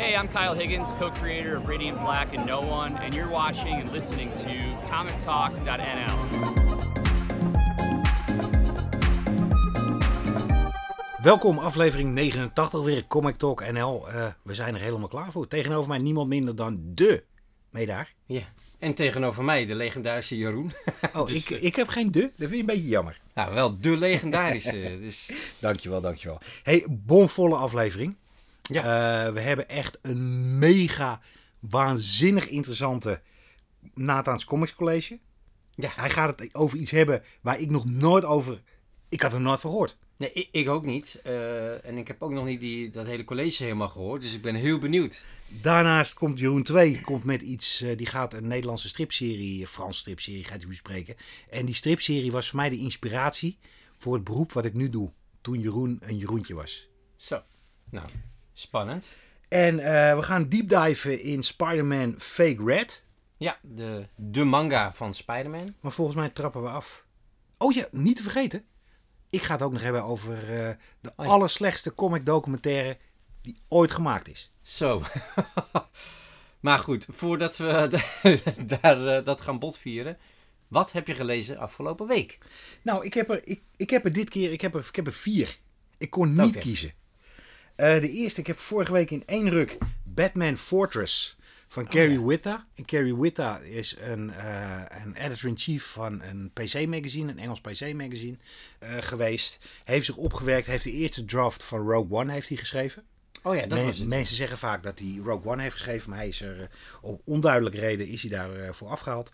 Hey, I'm Kyle Higgins, co creator of Radiant Black and No One, and you're watching and listening to ComicTalk.nl. Welkom, aflevering 89 weer Comic Talk NL. Uh, we zijn er helemaal klaar voor. Tegenover mij niemand minder dan de. mee daar? Ja, en tegenover mij de legendarische Jeroen. Oh, dus, ik, ik heb geen de. Dat vind je een beetje jammer. Nou, wel de legendarische. dus... Dankjewel, dankjewel. Hey, bomvolle aflevering. Ja. Uh, we hebben echt een mega, waanzinnig interessante Nathan's Comics College. Ja. Hij gaat het over iets hebben waar ik nog nooit over... Ik had er nooit van gehoord. Nee, ik, ik ook niet. Uh, en ik heb ook nog niet die, dat hele college helemaal gehoord. Dus ik ben heel benieuwd. Daarnaast komt Jeroen 2 komt met iets. Uh, die gaat een Nederlandse stripserie, een Frans stripserie, gaat hij bespreken. En die stripserie was voor mij de inspiratie voor het beroep wat ik nu doe. Toen Jeroen een Jeroentje was. Zo, nou, spannend. En uh, we gaan deep diven in Spider-Man Fake Red. Ja, de, de manga van Spider-Man. Maar volgens mij trappen we af. Oh ja, niet te vergeten. Ik ga het ook nog hebben over uh, de oh ja. allerslechtste comic documentaire die ooit gemaakt is. Zo. maar goed, voordat we daar, uh, dat gaan botvieren. Wat heb je gelezen afgelopen week? Nou, ik heb er, ik, ik heb er dit keer ik heb er, ik heb er vier. Ik kon niet okay. kiezen. Uh, de eerste, ik heb vorige week in één ruk Batman Fortress van oh, Carrie ja. Witta. En Carrie Witta is een, uh, een editor-in-chief van een PC-magazine, een Engels PC-magazine uh, geweest. Heeft zich opgewerkt, heeft de eerste draft van Rogue One heeft hij geschreven. Oh ja, dat Men, was het. Mensen zeggen vaak dat hij Rogue One heeft geschreven, maar hij is er op onduidelijke reden is hij daarvoor voor afgehaald.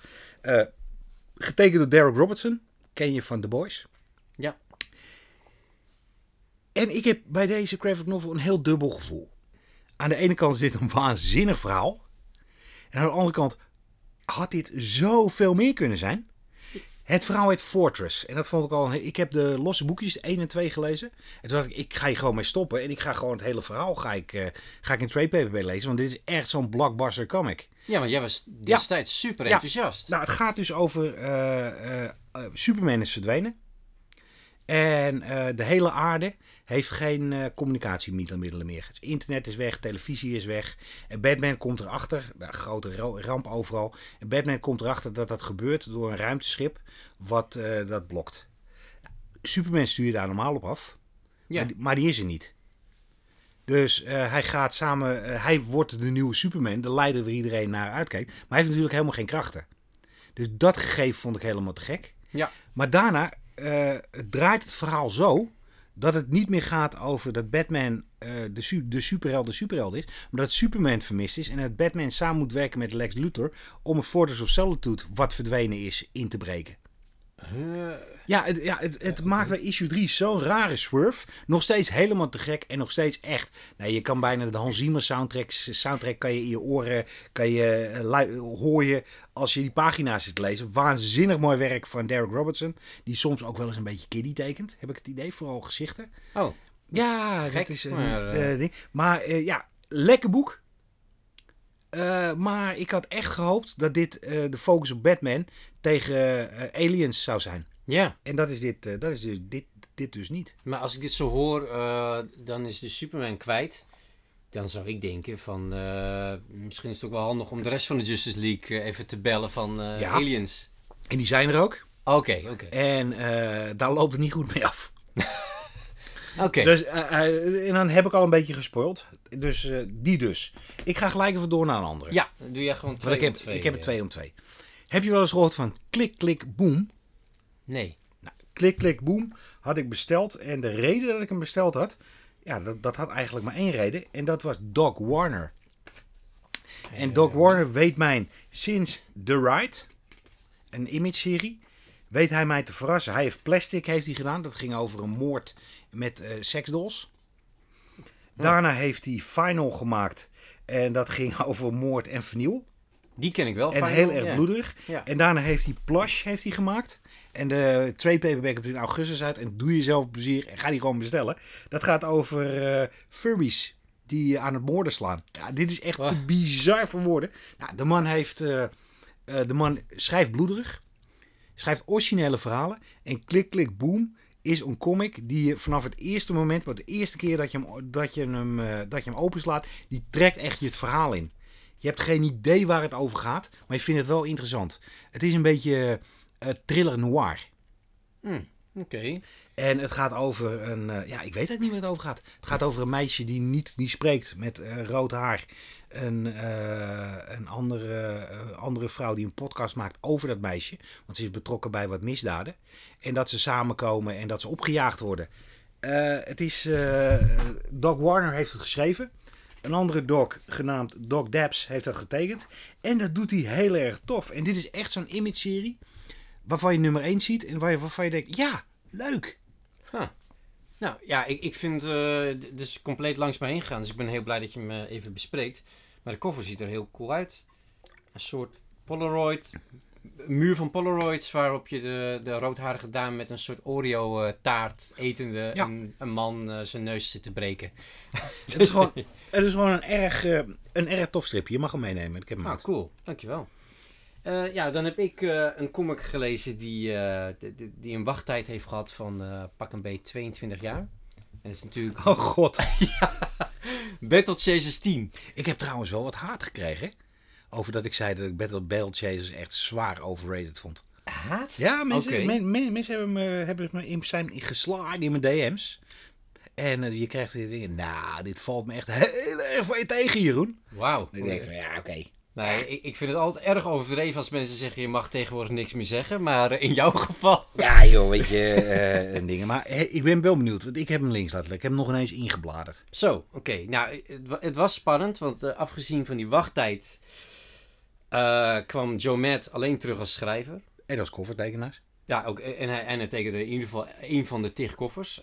getekend door Derek Robertson, ken je van The Boys. En ik heb bij deze graphic novel een heel dubbel gevoel. Aan de ene kant is dit een waanzinnig verhaal. En aan de andere kant had dit zoveel meer kunnen zijn. Het verhaal heet Fortress. En dat vond ik al. Ik heb de losse boekjes 1 en 2 gelezen. En toen dacht ik, ik ga hier gewoon mee stoppen. En ik ga gewoon het hele verhaal ga ik, uh, ga ik in trade paper lezen. Want dit is echt zo'n blockbuster comic. Ja, maar jij was destijds ja. super enthousiast. Ja. Nou, het gaat dus over. Uh, uh, Superman is verdwenen. En de hele aarde heeft geen uh, communicatiemiddelen meer. Het internet is weg, televisie is weg. En Batman komt erachter, een grote ramp overal. En Batman komt erachter dat dat gebeurt door een ruimteschip wat uh, dat blokt. Superman stuur je daar normaal op af, ja. maar, die, maar die is er niet. Dus uh, hij gaat samen, uh, hij wordt de nieuwe Superman, de leider waar iedereen naar uitkijkt. Maar hij heeft natuurlijk helemaal geen krachten. Dus dat gegeven vond ik helemaal te gek. Ja. Maar daarna uh, draait het verhaal zo dat het niet meer gaat over dat Batman uh, de, su de superheld de superheld is, maar dat Superman vermist is en dat Batman samen moet werken met Lex Luthor om een Fortress of Solitude, wat verdwenen is, in te breken. Ja, het, ja, het, het okay. maakt bij issue 3 zo'n rare swerve. Nog steeds helemaal te gek en nog steeds echt. Nee, je kan bijna de Hans Zimmer soundtrack, soundtrack kan je in je oren kan je, uh, hoor je als je die pagina's zit te lezen. Waanzinnig mooi werk van Derek Robertson. Die soms ook wel eens een beetje kiddie tekent, heb ik het idee. Vooral gezichten. Oh. Ja, gek, dat is een maar, uh, ding. Maar uh, ja, lekker boek. Uh, maar ik had echt gehoopt dat dit de focus op Batman tegen aliens zou zijn. Ja. En dat is dit, dat is dus, dit, dit dus niet. Maar als ik dit zo hoor, dan is de Superman kwijt dan zou ik denken van misschien is het ook wel handig om de rest van de Justice League even te bellen van ja. aliens. En die zijn er ook. Oké, okay, oké. Okay. En daar loopt het niet goed mee af. oké. Okay. Dus, en dan heb ik al een beetje gespoild. Dus die dus. Ik ga gelijk even door naar een andere. Ja, doe jij gewoon twee ik heb, om twee. Ik heb er twee om twee. Heb je wel eens gehoord van klik, klik, boom? Nee. Nou, klik, klik, boom had ik besteld. En de reden dat ik hem besteld had ja, dat, dat had eigenlijk maar één reden. En dat was Doc Warner. En Doc Warner weet mij sinds The Ride, een image-serie, weet hij mij te verrassen. Hij heeft Plastic heeft hij gedaan. Dat ging over een moord met uh, seksdolls. Daarna heeft hij Final gemaakt. En dat ging over moord en vernieuw. Die ken ik wel. En Final, heel erg bloederig. Ja. En daarna heeft hij Plush heeft hij gemaakt. En de trade paperback komt in augustus uit. En doe jezelf plezier en ga die gewoon bestellen. Dat gaat over uh, Furbies die aan het moorden slaan. Ja, dit is echt Wow. te bizar voor woorden. Nou, de man heeft... uh, uh, de man schrijft bloederig. Schrijft originele verhalen. En klik, klik, boom is een comic die je vanaf het eerste moment, de eerste keer dat je hem, dat je hem, uh, dat je hem openslaat, die trekt echt je het verhaal in. Je hebt geen idee waar het over gaat, maar je vindt het wel interessant. Het is een beetje uh, thriller noir. Hmm, Oké. En het gaat over een. Uh, ja, ik weet eigenlijk niet waar het over gaat. Het gaat over een meisje die niet die spreekt met uh, rood haar. Een, uh, een andere, andere vrouw die een podcast maakt over dat meisje. Want ze is betrokken bij wat misdaden. En dat ze samenkomen en dat ze opgejaagd worden. het is. Doc Warner heeft het geschreven. Een andere doc, genaamd Doc Dabs, heeft dat getekend. En dat doet hij heel erg tof. En dit is echt zo'n image-serie. Waarvan je nummer 1 ziet en waar je, waarvan je denkt: ja, leuk. Nou ja, ik, ik vind uh, dus compleet langs me heen gegaan. Dus ik ben heel blij dat je me even bespreekt. Maar de cover ziet er heel cool uit. Een soort Polaroid, een muur van Polaroids waarop je de, de roodharige dame met een soort Oreo uh, taart etende Ja. een, een man uh, zijn neus zit te breken. Het is gewoon, het is gewoon een, erg, uh, een erg tof stripje. Je mag hem meenemen. Ik heb hem Ah, uit. cool. Dankjewel. Uh, ja, dan heb ik uh, een comic gelezen die, uh, die, die een wachttijd heeft gehad van pak een beetje 22 jaar. En dat is natuurlijk... Oh god. ja, Battle Chasers 10. Ik heb trouwens wel wat haat gekregen. Over dat ik zei dat ik Battle, Battle Chasers echt zwaar overrated vond. Haat? Ja, mensen, men, men- mensen hebben me, hebben me in, zijn geslagen in mijn DM's. En eh, je krijgt die dingen. Nou, dit valt me echt heel erg van je tegen, Jeroen. Wauw. Ik denk van ja, oké. Nee, ik, ik vind het altijd erg overdreven als mensen zeggen je mag tegenwoordig niks meer zeggen. Maar in jouw geval... Ja, joh, weet je, eh, dingen. Maar eh, ik ben wel benieuwd, want ik heb hem links laten liggen. Ik heb hem nog ineens ingebladerd. Zo, oké. Nou, het, het was spannend, want eh, afgezien van die wachttijd kwam Joe Matt alleen terug als schrijver. En als covertekenaars. Ja, ook, en, hij, en hij tekende in ieder geval een van de tig koffers.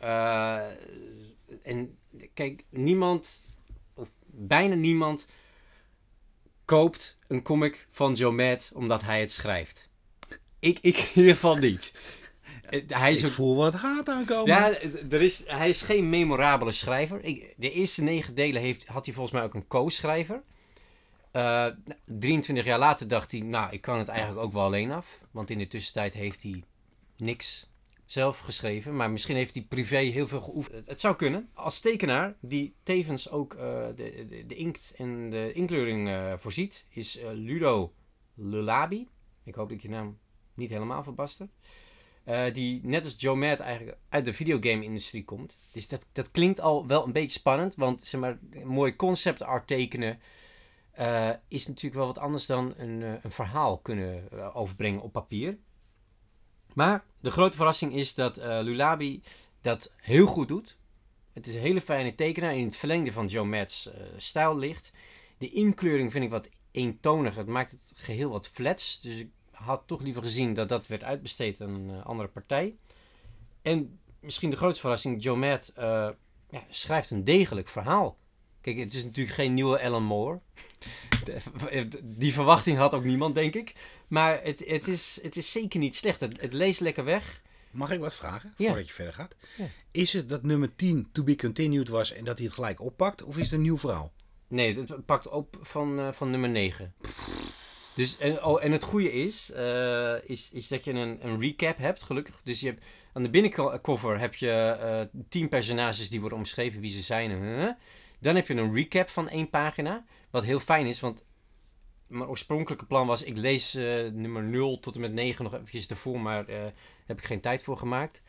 En kijk, niemand, of bijna niemand, koopt een comic van Joe Matt omdat hij het schrijft. Ik, ik in ieder geval niet. Eh, Hij is Ik ook voel wat haat aankomen. ja, er is, hij is geen memorabele schrijver. Ik, de eerste negen delen heeft, had hij volgens mij ook een co-schrijver. Eh, 23 jaar later dacht hij, nou, ik kan het eigenlijk ook wel alleen af. Want in de tussentijd heeft hij niks zelf geschreven. Maar misschien heeft hij privé heel veel geoefend. Het- zou kunnen. Als tekenaar, die tevens ook eh, de, de, de inkt en de inkleuring eh, voorziet, is eh, Ludo Lulabi. Ik hoop dat ik je naam niet helemaal verbaster. Die net als Joe Matt eigenlijk uit de videogame-industrie komt. Dus dat, dat klinkt al wel een beetje spannend. Want zeg maar, mooi concept art tekenen is natuurlijk wel wat anders dan een, een verhaal kunnen overbrengen op papier. Maar de grote verrassing is dat eh, Lulabi dat heel goed doet. Het is een hele fijne tekenaar in het verlengde van Joe Matt's eh, stijl ligt. De inkleuring vind ik wat eentonig. Het maakt het geheel wat flats. Dus ik had toch liever gezien dat dat werd uitbesteed aan een eh, andere partij. En misschien de grootste verrassing, Joe Matt ja, schrijft een degelijk verhaal. Kijk, het is natuurlijk geen nieuwe Alan Moore. Die verwachting had ook niemand, denk ik. Maar het, het, is, het is zeker niet slecht. Het, het leest lekker weg. Mag ik wat vragen, Ja. voordat je verder gaat? Ja. Is het dat nummer 10 to be continued was en dat hij het gelijk oppakt? Of is het een nieuw verhaal? Nee, het pakt op van, eh, van nummer 9. Dus, en, oh, en het goede is, eh, is, is dat je een, een recap hebt, gelukkig. Dus je hebt, aan de binnencover heb je eh tien personages die worden omschreven wie ze zijn. en. Dan heb je een recap van één pagina. Wat heel fijn is, want mijn oorspronkelijke plan was... ik lees eh, nummer 0 tot en met 9 nog eventjes ervoor... maar eh heb ik geen tijd voor gemaakt.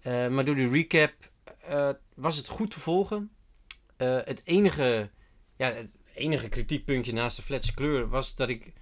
Eh, maar door die recap was het goed te volgen. Het enige ja, het enige kritiekpuntje naast de fletse kleur was dat ik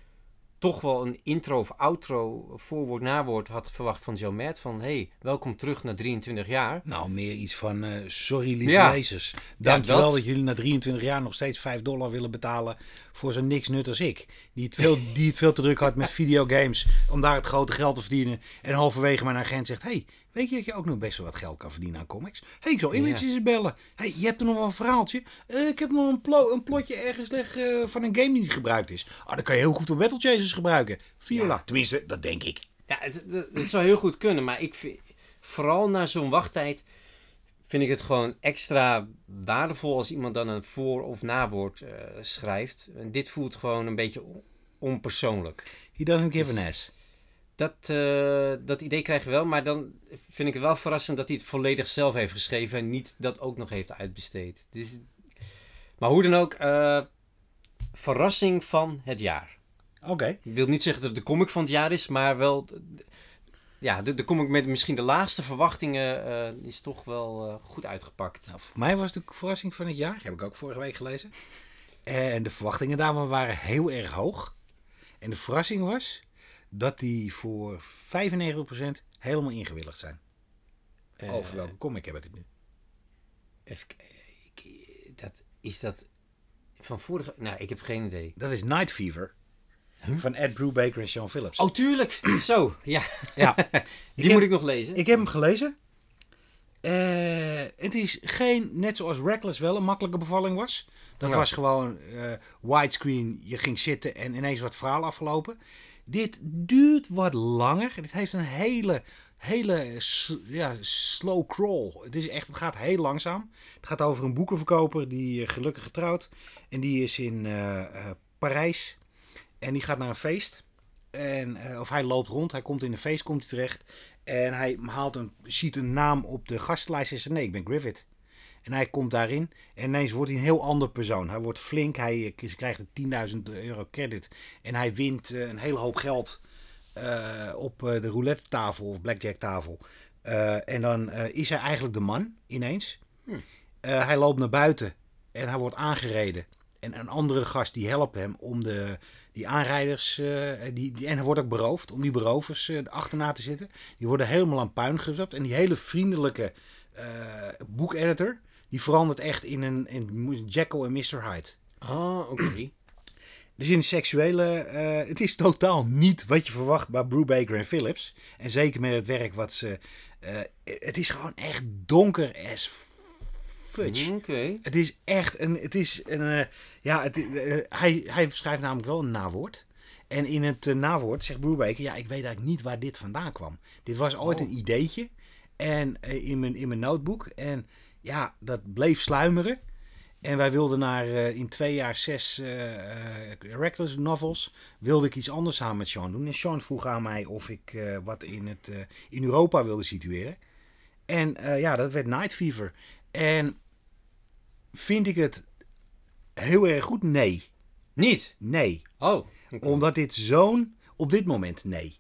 toch wel een intro of outro, voorwoord, nawoord had verwacht van Joe Matt. Van, hey, welkom terug na 23 jaar. Nou, meer iets van, eh, sorry lieve Ja. lezers. Dankjewel dat. dat. jullie na 23 jaar nog steeds 5 dollar willen betalen voor zo'n niks nut als ik. Die het, veel, die het veel te druk had met videogames om daar het grote geld te verdienen. En halverwege mijn agent zegt, hey, weet je dat je ook nog best wel wat geld kan verdienen aan comics? hey, ik zal images eens bellen. hey, je hebt er nog wel een verhaaltje. Eh, ik heb nog een, plo- een plotje ergens leg, eh, van een game die niet gebruikt is. Ah, dan kan je heel goed voor Battle Chasers gebruiken. Viola, tenminste, dat denk ik. Ja, het, het, het zou heel goed kunnen, maar ik vind, vooral na zo'n wachttijd vind ik het gewoon extra waardevol als iemand dan een voor- of nawoord eh, schrijft. En dit voelt gewoon een beetje on- onpersoonlijk. He doesn't give an ass. Dat, eh, dat idee krijgen we wel, maar dan vind ik het wel verrassend dat hij het volledig zelf heeft geschreven en niet dat ook nog heeft uitbesteed. Dus, maar hoe dan ook, eh, verrassing van het jaar. Oké. Ik wil niet zeggen dat het de comic van het jaar is, maar wel. Ja, de, de comic met misschien de laagste verwachtingen eh, is toch wel goed uitgepakt. Nou, voor mij was het de verrassing van het jaar. Heb ik ook vorige week gelezen. En de verwachtingen daarvan waren heel erg hoog. En de verrassing was dat die voor 95% helemaal ingewilligd zijn. Eh, Over welke comic heb ik het nu? even dat, is dat van vorige. Nou, ik heb geen idee. Dat is Night Fever. Van Ed Brubaker en Sean Phillips. Oh, tuurlijk! Zo, ja. ja. Die moet ik nog lezen. Ik heb hem gelezen. Eh, het is geen, net zoals Reckless wel, een makkelijke bevalling was. Dat Ja. was gewoon eh, widescreen, je ging zitten en ineens was het verhaal afgelopen. Dit duurt wat langer. Dit heeft een hele, hele ja, slow crawl. Het, is echt, het gaat heel langzaam. Het gaat over een boekenverkoper die eh, gelukkig getrouwd. En die is in eh, Parijs. En die gaat naar een feest. En, of hij loopt rond, hij komt in een feest, komt hij terecht. En hij haalt een, ziet een naam op de gastlijst en zegt: Nee, ik ben Griffith. En hij komt daarin en ineens wordt hij een heel ander persoon. Hij wordt flink, hij eh, krijgt een 10.000 euro credit. En hij wint eh, een hele hoop geld eh, op de roulette tafel of blackjack tafel. En dan is hij eigenlijk de man ineens. Eh, hij loopt naar buiten en hij wordt aangereden. En een andere gast die helpt hem om de, die aanrijders, die, die, en hij wordt ook beroofd, om die berovers eh, achterna te zitten. Die worden helemaal aan puin gezapt. En die hele vriendelijke boekeditor, die verandert echt in een in Jekyll en Mr. Hyde. Oh, oké. Dus in de seksuele, eh, het is totaal niet wat je verwacht bij Brubaker en Phillips. En zeker met het werk wat ze, eh, het is gewoon echt donker as fudge. Oké. Het is echt een. Het is een eh, ja, het, hij, hij schrijft namelijk wel een nawoord. En in het nawoord zegt Brubaker: Ja, ik weet eigenlijk niet waar dit vandaan kwam. Dit was ooit Oh. een ideetje. En in, mijn, in mijn notebook. En ja, dat bleef sluimeren. En wij wilden naar eh, in twee jaar zes Reckless novels. Wilde ik iets anders samen met Sean doen. En Sean vroeg aan mij of ik wat in, het, in Europa wilde situeren. En ja, dat werd Night Fever. En vind ik het heel erg goed? Nee. Niet? Nee. Oh. Omdat dit zo'n. Op dit moment nee.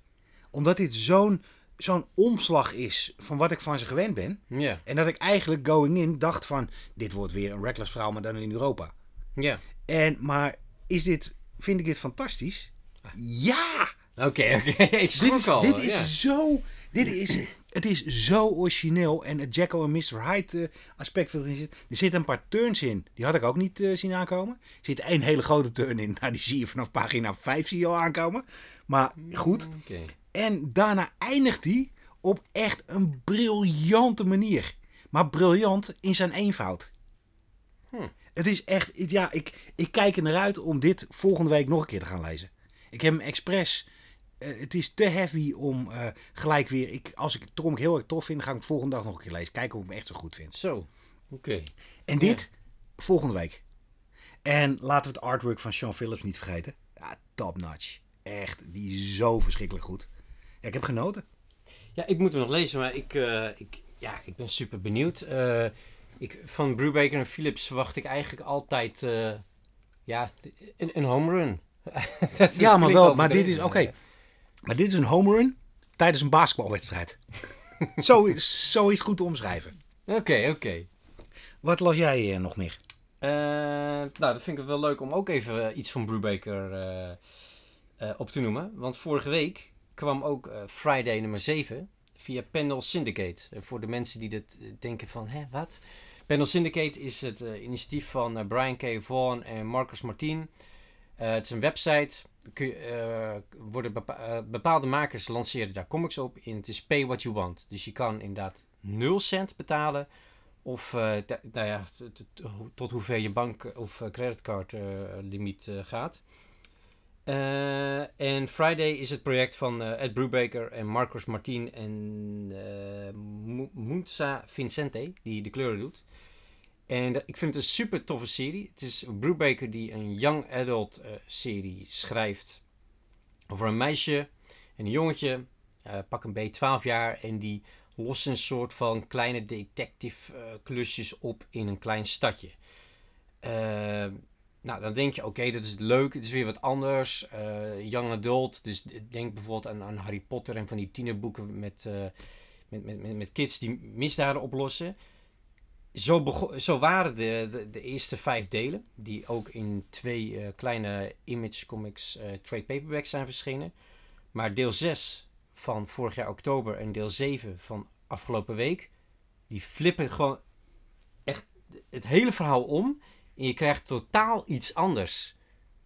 Omdat dit zo'n zo'n omslag is van wat ik van ze gewend ben. Ja. En dat ik eigenlijk going in dacht van. Dit wordt weer een reckless verhaal, maar dan in Europa. Ja. En, maar is dit. Vind ik dit fantastisch? Ja! Oké, oké. ik Dit schrok is, al. dit is ja. zo. Dit is, het is zo origineel. En het Jacko en Mr. Hyde eh, aspect wat erin zit. Er zitten een paar turns in. Die had ik ook niet eh, zien aankomen. Er zit één hele grote turn in. Nou, die zie je vanaf pagina 5 zie je al aankomen. Maar goed. Oké. En daarna eindigt hij op echt een briljante manier. Maar briljant in zijn eenvoud. Hm. Het is echt, ja, ik, ik kijk er naar uit om dit volgende week nog een keer te gaan lezen. Ik heb hem expres. eh, het is te heavy om eh, gelijk weer. Ik, als ik het comic heel erg tof vind, ga ik hem volgende dag nog een keer lezen. Kijken of ik hem echt zo goed vind. Zo. Oké. En dit volgende week. En laten we het artwork van Sean Phillips niet vergeten. Ja, top notch. Echt, die is zo verschrikkelijk goed. Ja, ik heb genoten. Ja, ik moet hem nog lezen, maar ik, eh, ik, ja, ik ben super benieuwd. Eh, ik, van Brubaker en Philips verwacht ik eigenlijk altijd eh, ja, een, een home run. Ja, maar wel. Maar dit is oké. Maar dit is een home run tijdens een basketbalwedstrijd. zo, is, zo is goed te omschrijven. Oké, oké. Wat las jij nog meer? Nou, dat vind ik wel leuk om ook even iets van Brubaker op te noemen. Want vorige week kwam ook eh, Friday nummer 7 via Pendle Syndicate. Voor de mensen die dit eh, denken van, hè, wat? Pendle Syndicate is het eh, initiatief van Brian K. Vaughan en Marcus Martin. Het is een website. Worden bepa- bepaalde makers lanceren daar comics op. En het is pay what you want. Dus je kan inderdaad 0 cent betalen. Of nou ja, tot hoever je bank- of creditcard-limiet eh, gaat. Eh, en Friday is het project van eh, Ed Brubaker en Marcos Martin en eh Mu- Munza Vincente, die de kleuren doet. En ik vind het een super toffe serie. Het is Brubaker die een young adult serie schrijft over een meisje En een jongetje, pak een beetje 12 jaar, en die lost een soort van kleine detective klusjes op in een klein stadje. Eh, nou, dan denk je, oké, dat is leuk, het is weer wat anders. eh, young adult, dus denk bijvoorbeeld aan, aan Harry Potter en van die tienerboeken met, eh, met, met, met, kids die misdaden oplossen. Zo, zo waren de, de, eerste vijf delen, die ook in twee eh, kleine Image Comics trade paperbacks zijn verschenen. Maar deel 6 van vorig jaar oktober en deel 7 van afgelopen week, die flippen gewoon echt het hele verhaal om. En je krijgt totaal iets anders.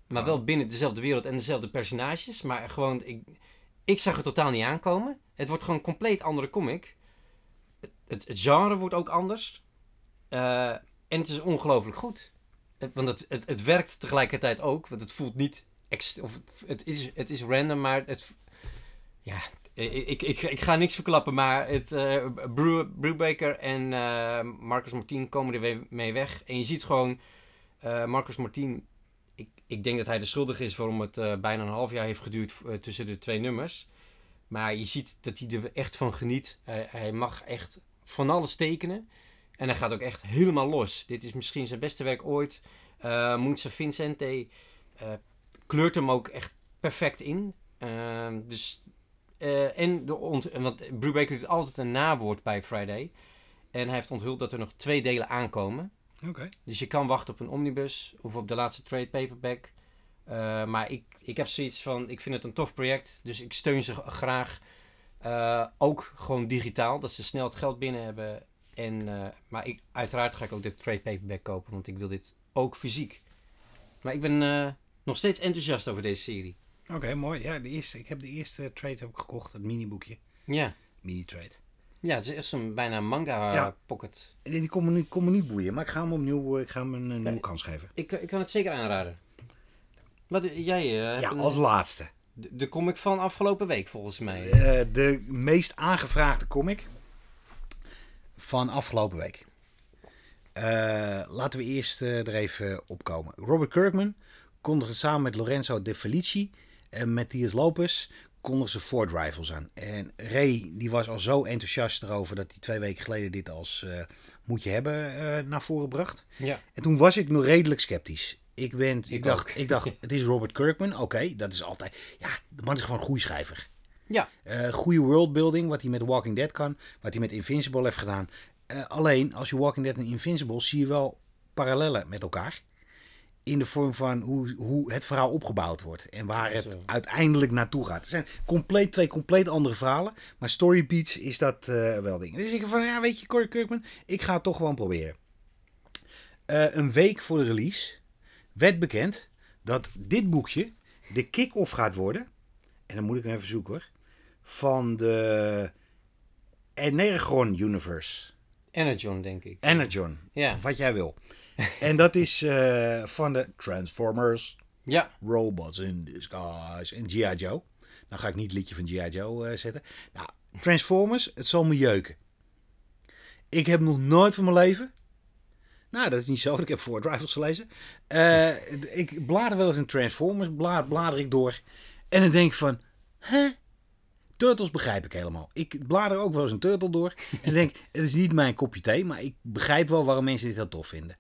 Maar wel binnen dezelfde wereld en dezelfde personages. Maar gewoon, ik, ik zag het totaal niet aankomen. Het wordt gewoon een compleet andere comic. Het, het, het genre wordt ook anders. Eh, en het is ongelooflijk goed. Het- want het, het, het werkt tegelijkertijd ook. Want het voelt niet... of het, is, het is random, maar het... Ja, ik, ik, ik, ga niks verklappen, maar het, eh Brew, Brewbaker en eh, Marcus Martin komen er weer mee weg. En je ziet gewoon... eh, Marcus Martin... Ik, ik denk dat hij de schuldige is waarom het eh, bijna een half jaar heeft geduurd eh, tussen de twee nummers. Maar je ziet dat hij er echt van geniet. Hij, mag echt van alles tekenen. En hij gaat ook echt helemaal los. Dit is misschien zijn beste werk ooit. Uh, Moense Vincente kleurt hem ook echt perfect in. Ehm, dus, en de ont want Brubaker doet altijd een nawoord bij Friday. En hij heeft onthuld dat er nog twee delen aankomen. Dus je kan wachten op een omnibus of op de laatste trade paperback. Eh, maar ik, ik heb zoiets van, ik vind het een tof project. Dus ik steun ze graag. Eh, ook gewoon digitaal, dat ze snel het geld binnen hebben. En, eh, maar ik, uiteraard ga ik ook de trade paperback kopen, want ik wil dit ook fysiek. Maar ik ben nog steeds enthousiast over deze serie. Oké, mooi. Ja, de eerste, ik heb de eerste trade heb ik gekocht, het miniboekje. Ja, Mini trade. Ja het is echt zo'n bijna manga Ja. pocket. Die komen niet, komen niet boeien, maar ik ga hem opnieuw ik ga hem een, een nieuwe kans geven. Ik, ik kan het zeker aanraden. Wat, jij eh, Ja, een- als laatste. de, de comic van afgelopen week volgens mij. Eh, de meest aangevraagde comic van afgelopen week. Eh, laten we eerst eh, er even opkomen. Robert Kirkman kondigde samen met Lorenzo De Felici en Matthias Lopez kondigden ze Ford Rivals aan. En Ray die was al zo enthousiast erover dat hij twee weken geleden dit als eh, moet je hebben eh, naar voren bracht. Ja. En toen was ik nog redelijk sceptisch. Ik, ben, ik, Ik dacht, ook. ik dacht, het is Robert Kirkman. Oké, dat is altijd... Ja, de man is gewoon een goede schrijver. Ja. Eh goede worldbuilding, wat hij met Walking Dead kan. Wat hij met Invincible heeft gedaan. Alleen, als je Walking Dead en Invincible zie je wel parallellen met elkaar. In de vorm van hoe, hoe het verhaal opgebouwd wordt. En waar het Zo. uiteindelijk naartoe gaat. Het zijn compleet, twee compleet andere verhalen. Maar Story Beats is dat eh, wel ding. Dus ik van, ja weet je, Corey Kirkman, ik ga het toch gewoon proberen. Eh, een week voor de release werd bekend dat dit boekje de kick-off gaat worden. En dan moet ik hem even zoeken hoor. Van de Energon Universe. Energon, denk ik. Energon. Ja. Wat jij wil. en dat is eh, van de Transformers, Ja. Robots in Disguise en G.I. Joe. Dan ga ik niet het liedje van G.I. Joe eh, zetten. Nou, Transformers, het zal me jeuken. Ik heb nog nooit van mijn leven... Nou, dat is niet zo. Ik heb Ford Rivals gelezen. Eh, ik blader wel eens in Transformers. Bla, blader ik door. En dan denk ik van... Hè? Turtles begrijp ik helemaal. Ik blader ook wel eens een Turtle door. En denk, het is niet mijn kopje thee. Maar ik begrijp wel waarom mensen dit heel tof vinden.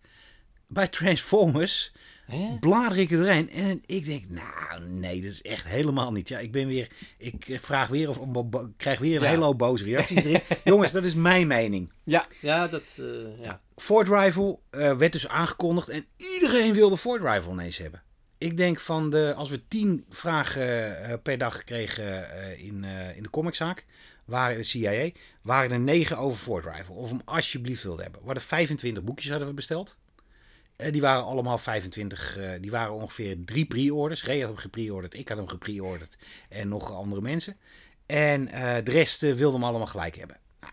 Bij Transformers Hè? blader ik er doorheen en ik denk, nou nee, dat is echt helemaal niet. Ja, ik ben weer, ik eh, vraag weer of bo- krijg weer een Ja. hele hoop boze reacties erin. Jongens, dat is mijn mening. Ja. Ja, dat... eh, ja. Ford Rival eh, werd dus aangekondigd en iedereen wilde Ford Rival ineens hebben. Ik denk van de, als we tien vragen eh, per dag kregen eh, in, eh, in de comiczaak, waren de CIA, waren er negen over Ford Rival. Of hem alsjeblieft wilden hebben. We hadden 25 boekjes hadden we besteld. Eh, die waren allemaal 25, eh, die waren ongeveer drie pre-orders. Ray had hem gepre-orderd, ik had hem gepre-orderd en nog andere mensen. En eh, de rest wilde hem allemaal gelijk hebben. Nou,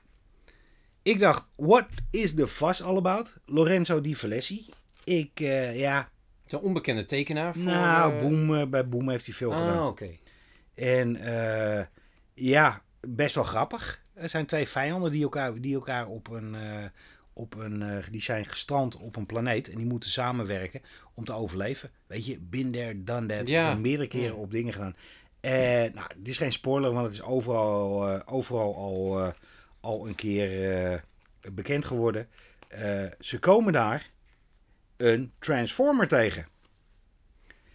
ik dacht, what is the fuss all about? Lorenzo Di Valessi. Ik, ja, Zo'n onbekende tekenaar voor... nou, Boom, eh, bij Boom heeft hij veel gedaan. Ah, oké. En ja, best wel grappig. Er zijn twee vijanden die elkaar, die elkaar op een, op een eh, die zijn gestrand op een planeet en die moeten samenwerken om te overleven. Weet je, there, done that. Ja. Meerdere keren op dingen gedaan. En nou, dit is geen spoiler, want het is overal, eh, overal al, eh, al een keer eh, bekend geworden. Eh, ze komen daar een Transformer tegen.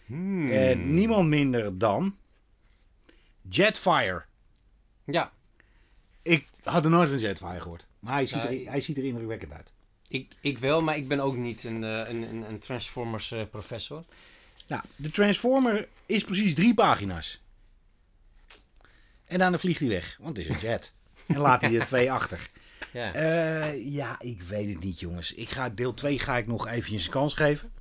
Hmm. En niemand minder dan Jetfire. Ja, Ik had er nooit van Jetfire gehoord. Maar hij ziet, er, hij ziet er indrukwekkend uit. ik, ik wel, maar ik ben ook niet een, eh, een, een, een Transformers eh, professor. Nou, de Transformer is precies drie pagina's. En daarna vliegt hij weg, want het is een jet. en laat hij er twee achter. Ja. Eh, ja, ik weet het niet, jongens. Ik ga, deel 2 ga ik nog eventjes een kans geven.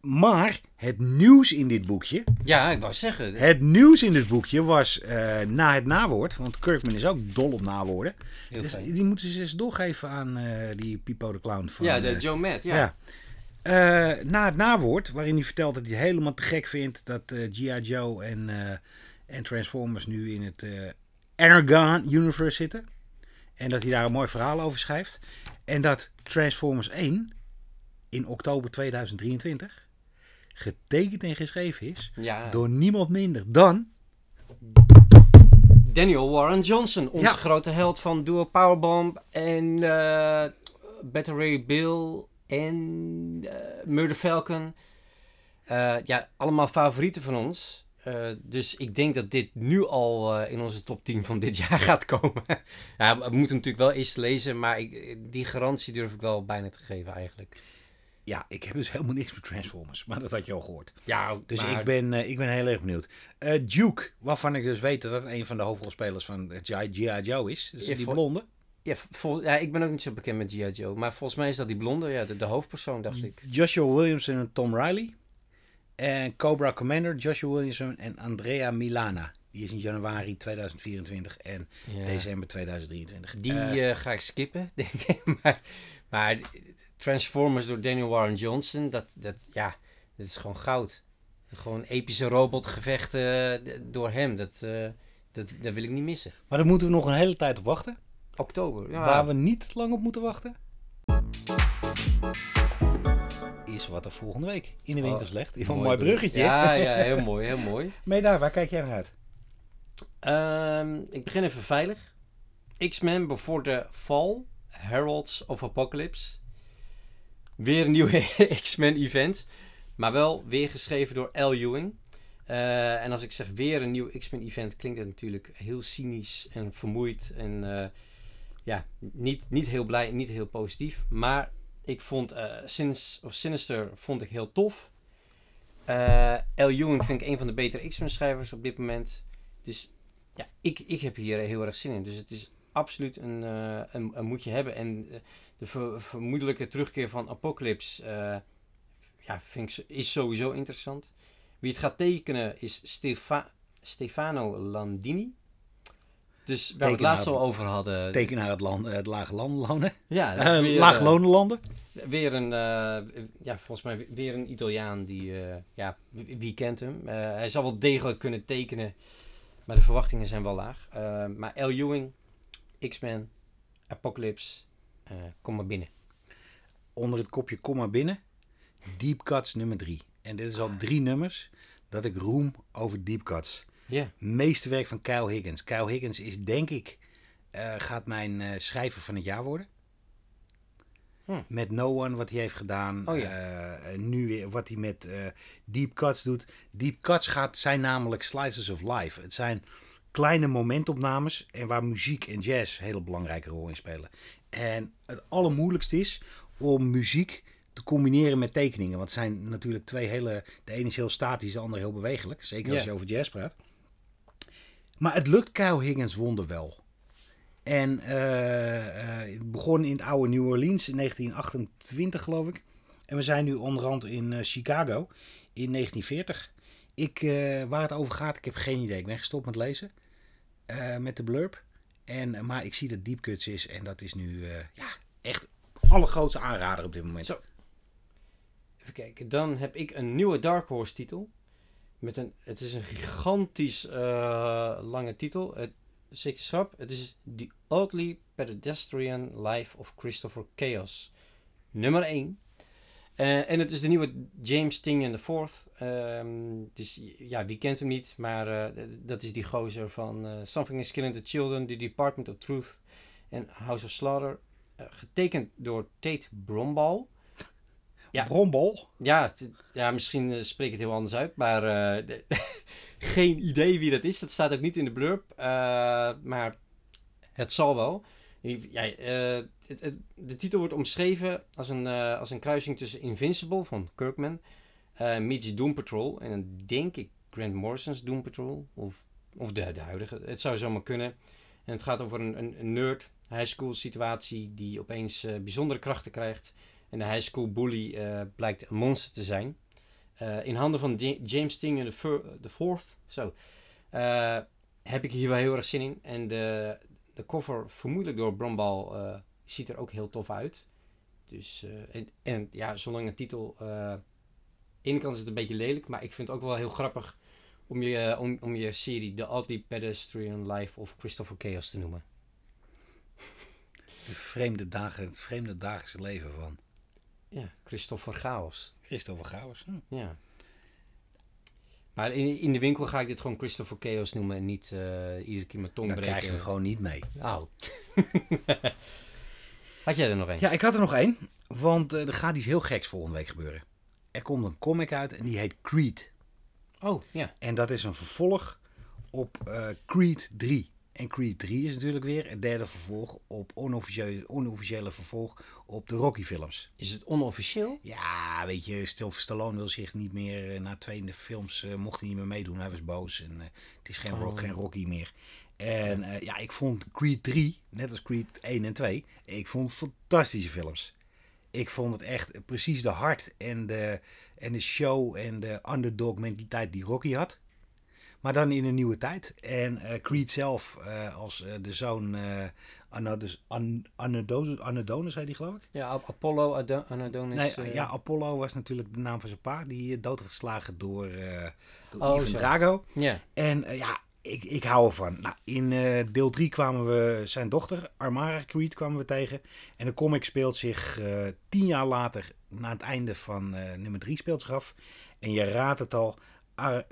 Maar het nieuws in dit boekje. ja, ik wou zeggen. Het nieuws in dit boekje was eh, na het nawoord. Want Kirkman is ook dol op nawoorden. Heel Dus fijn. die moeten ze eens doorgeven aan eh, die Pipo de Clown. Van, ja, de eh, Joe Matt, ja. ja. Na het nawoord, waarin hij vertelt dat hij helemaal te gek vindt dat G.I. Joe en, en Transformers nu in het Energon Universe zitten. En dat hij daar een mooi verhaal over schrijft. En dat Transformers 1 in oktober 2023 getekend en geschreven is Ja. door niemand minder dan Daniel Warren Johnson, onze Ja. grote held van Duo Powerbomb en eh Better Ray Bill en eh, Murder Falcon. Eh, ja, allemaal favorieten van ons. Eh, dus ik denk dat dit nu al eh, in onze top 10 van dit jaar gaat komen. ja, we moeten natuurlijk wel eens lezen, maar ik, die garantie durf ik wel bijna te geven eigenlijk. Ja, ik heb dus helemaal niks met Transformers, maar dat had je al gehoord. Ja, Dus maar- ik, ben, eh, ik ben heel erg benieuwd. Eh, Duke, waarvan ik dus weet dat dat een van de hoofdrolspelers van G.I. Joe is. Dus Ja, die blonde. Ja, vol- ja, ik ben ook niet zo bekend met G.I. Joe, maar volgens mij is dat die blonde, ja, de, de hoofdpersoon, dacht ik. Joshua Williamson en Tom Riley. En Cobra Commander, Joshua Williamson en Andrea Milana. Die is in januari 2024 en Ja. december 2023. Die eh, ga ik skippen, denk ik. Maar, maar Transformers door Daniel Warren Johnson, dat, dat, ja, dat is gewoon goud. Gewoon epische robotgevechten eh, door hem, dat, eh, dat, dat wil ik niet missen. maar daar moeten we nog een hele tijd op wachten. Oktober, ja. Waar we niet lang op moeten wachten. Is wat er volgende week in de winkels ligt. Een mooi, bruggetje. Ja, ja, heel mooi, heel mooi. Meedaar, waar kijk jij naar uit? Ehm, ik begin even veilig. X-Men Before the Fall, Heralds of Apocalypse. Weer een nieuw X-Men event, maar wel weer geschreven door L. Ewing. Eh, en als ik zeg weer een nieuw X-Men event, klinkt het natuurlijk heel cynisch en vermoeid. En eh, ja, niet, niet heel blij, niet heel positief. Maar ik vond eh, Sinis- of Sinister vond ik heel tof. L. Ewing vind ik een van de betere X-Men schrijvers op dit moment. Dus ja, ik, ik heb hier heel erg zin in. Dus het is absoluut een, een, een moet je hebben. En de ver- vermoedelijke terugkeer van Apocalypse eh, ja, vind ik, is sowieso interessant. Wie het gaat tekenen is Stefa- Stefano Landini. Dus waar we het laatst Tekenaar. al over hadden. Teken naar het, land, het lage ja, Uh, weer, lage eh, lonenlanden. Weer een, eh, ja, volgens mij weer een Italiaan die, eh, ja, wie, kent hem? Eh, hij zal wel degelijk kunnen tekenen, maar de verwachtingen zijn wel laag. Eh, maar L. Ewing, X-Men, Apocalypse, eh, kom maar binnen. Onder het kopje Kom maar binnen. Deep Cuts nummer 3. En dit is al drie nummers dat ik roem over Deep Cuts. Ja, Meeste werk van Kyle Higgins. Kyle Higgins is denk ik, eh, gaat mijn eh, schrijver van het jaar worden. Hm. Met No One, wat hij heeft gedaan. Oh ja. Nu weer wat hij met Deep Cuts doet. Deep Cuts gaat, zijn namelijk slices of life. Het zijn kleine momentopnames en waar muziek en jazz een hele belangrijke rol in spelen. En het allermoeilijkste is om muziek te combineren met tekeningen. Want het zijn natuurlijk twee hele... De ene is heel statisch, de andere heel bewegelijk. Zeker als je over jazz praat. Maar het lukt Kyle Higgins wonder wel. En het begon in het oude New Orleans in 1928, geloof ik. En we zijn nu onderhand in eh, Chicago in 1940. Ik, waar het over gaat, ik heb geen idee. Ik ben gestopt met lezen. Eh, met de blurb. En, eh, maar ik zie dat Deep Cuts is. En dat is nu eh, ja, echt allergrootste aanrader op dit moment. Zo. even kijken. Dan heb ik een nieuwe Dark Horse titel. Met een, het is een gigantisch lange titel. Het, zeker schrap. Het is The Oddly Pedestrian Life of Christopher Chaos. Nummer 1. Eh, en het is de nieuwe James Tingen IV. Ehm dus ja, wie kent hem niet? Maar eh, dat is die gozer van eh, Something is Killing the Children, The Department of Truth en House of Slaughter. Getekend door Tate Brombal. Ja. Brombol. Ja, ja misschien spreek ik het heel anders uit, maar de- geen idee wie dat is. Dat staat ook niet in de blurb, maar het zal wel. Ja, de titel wordt omschreven als een, eh, als een kruising tussen Invincible van Kirkman, meets Doom Patrol en dan denk ik Grant Morrison's Doom Patrol of, of de, de huidige. Het zou zomaar kunnen. En het gaat over een, een, nerd high school situatie die opeens eh, bijzondere krachten krijgt. En de high school bully blijkt een monster te zijn. In handen van Ja- James Tingen de Fourth. Zo. Heb ik hier wel heel erg zin in. En de, de cover, vermoedelijk door Brombal, ziet er ook heel tof uit. Dus, eh, en, en ja, zolang een titel. aan de ene kant is het een beetje lelijk, maar ik vind het ook wel heel grappig om je, eh, om, om je serie The Oddly Pedestrian Life of Christopher Chaos te noemen. De vreemde dagen, het vreemde dagelijkse leven van Ja, Christopher Chaos. Christopher Gauwers. Hm. Ja. Maar in, in de winkel ga ik dit gewoon Christopher Chaos noemen en niet iedere keer mijn tong Dan breken. krijg je hem gewoon niet mee. Au. Had jij er nog een? Ja, ik had er nog één. Want eh, er gaat iets heel geks volgende week gebeuren. Er komt een comic uit en die heet Creed. Oh, ja. En dat is een vervolg op eh, Creed 3. En Creed 3 is natuurlijk weer het derde vervolg op onofficiële, onofficiële vervolg op de Rocky films. Is het onofficieel? Ja, weet je, Sylvester Stallone wil zich niet meer, eh, na twee films mocht hij niet meer meedoen. Hij was boos en het is geen, Oh. geen Rocky meer. En eh, ja, ik vond Creed 3, net als Creed 1 en 2, ik vond fantastische films. Ik vond het echt precies de hart en de, en de show en de underdog mentaliteit die Rocky had. Maar dan in een nieuwe tijd. En eh, Creed zelf eh, als de zoon Anadonis, An, Anadonis, heet die geloof ik? Ja, Ap- Apollo Ado- Anadonis. Nee, ja, Apollo was natuurlijk de naam van zijn pa. Die doodgeslagen door, door Oh, Ivan. Drago. ja. En ja, ik, ik hou ervan. Nou, in eh, deel 3 kwamen we zijn dochter, Armara Creed, kwamen we tegen. En de comic speelt zich eh, tien jaar later, na het einde van eh, nummer 3 speelt zich af. En je raadt het al, Ar-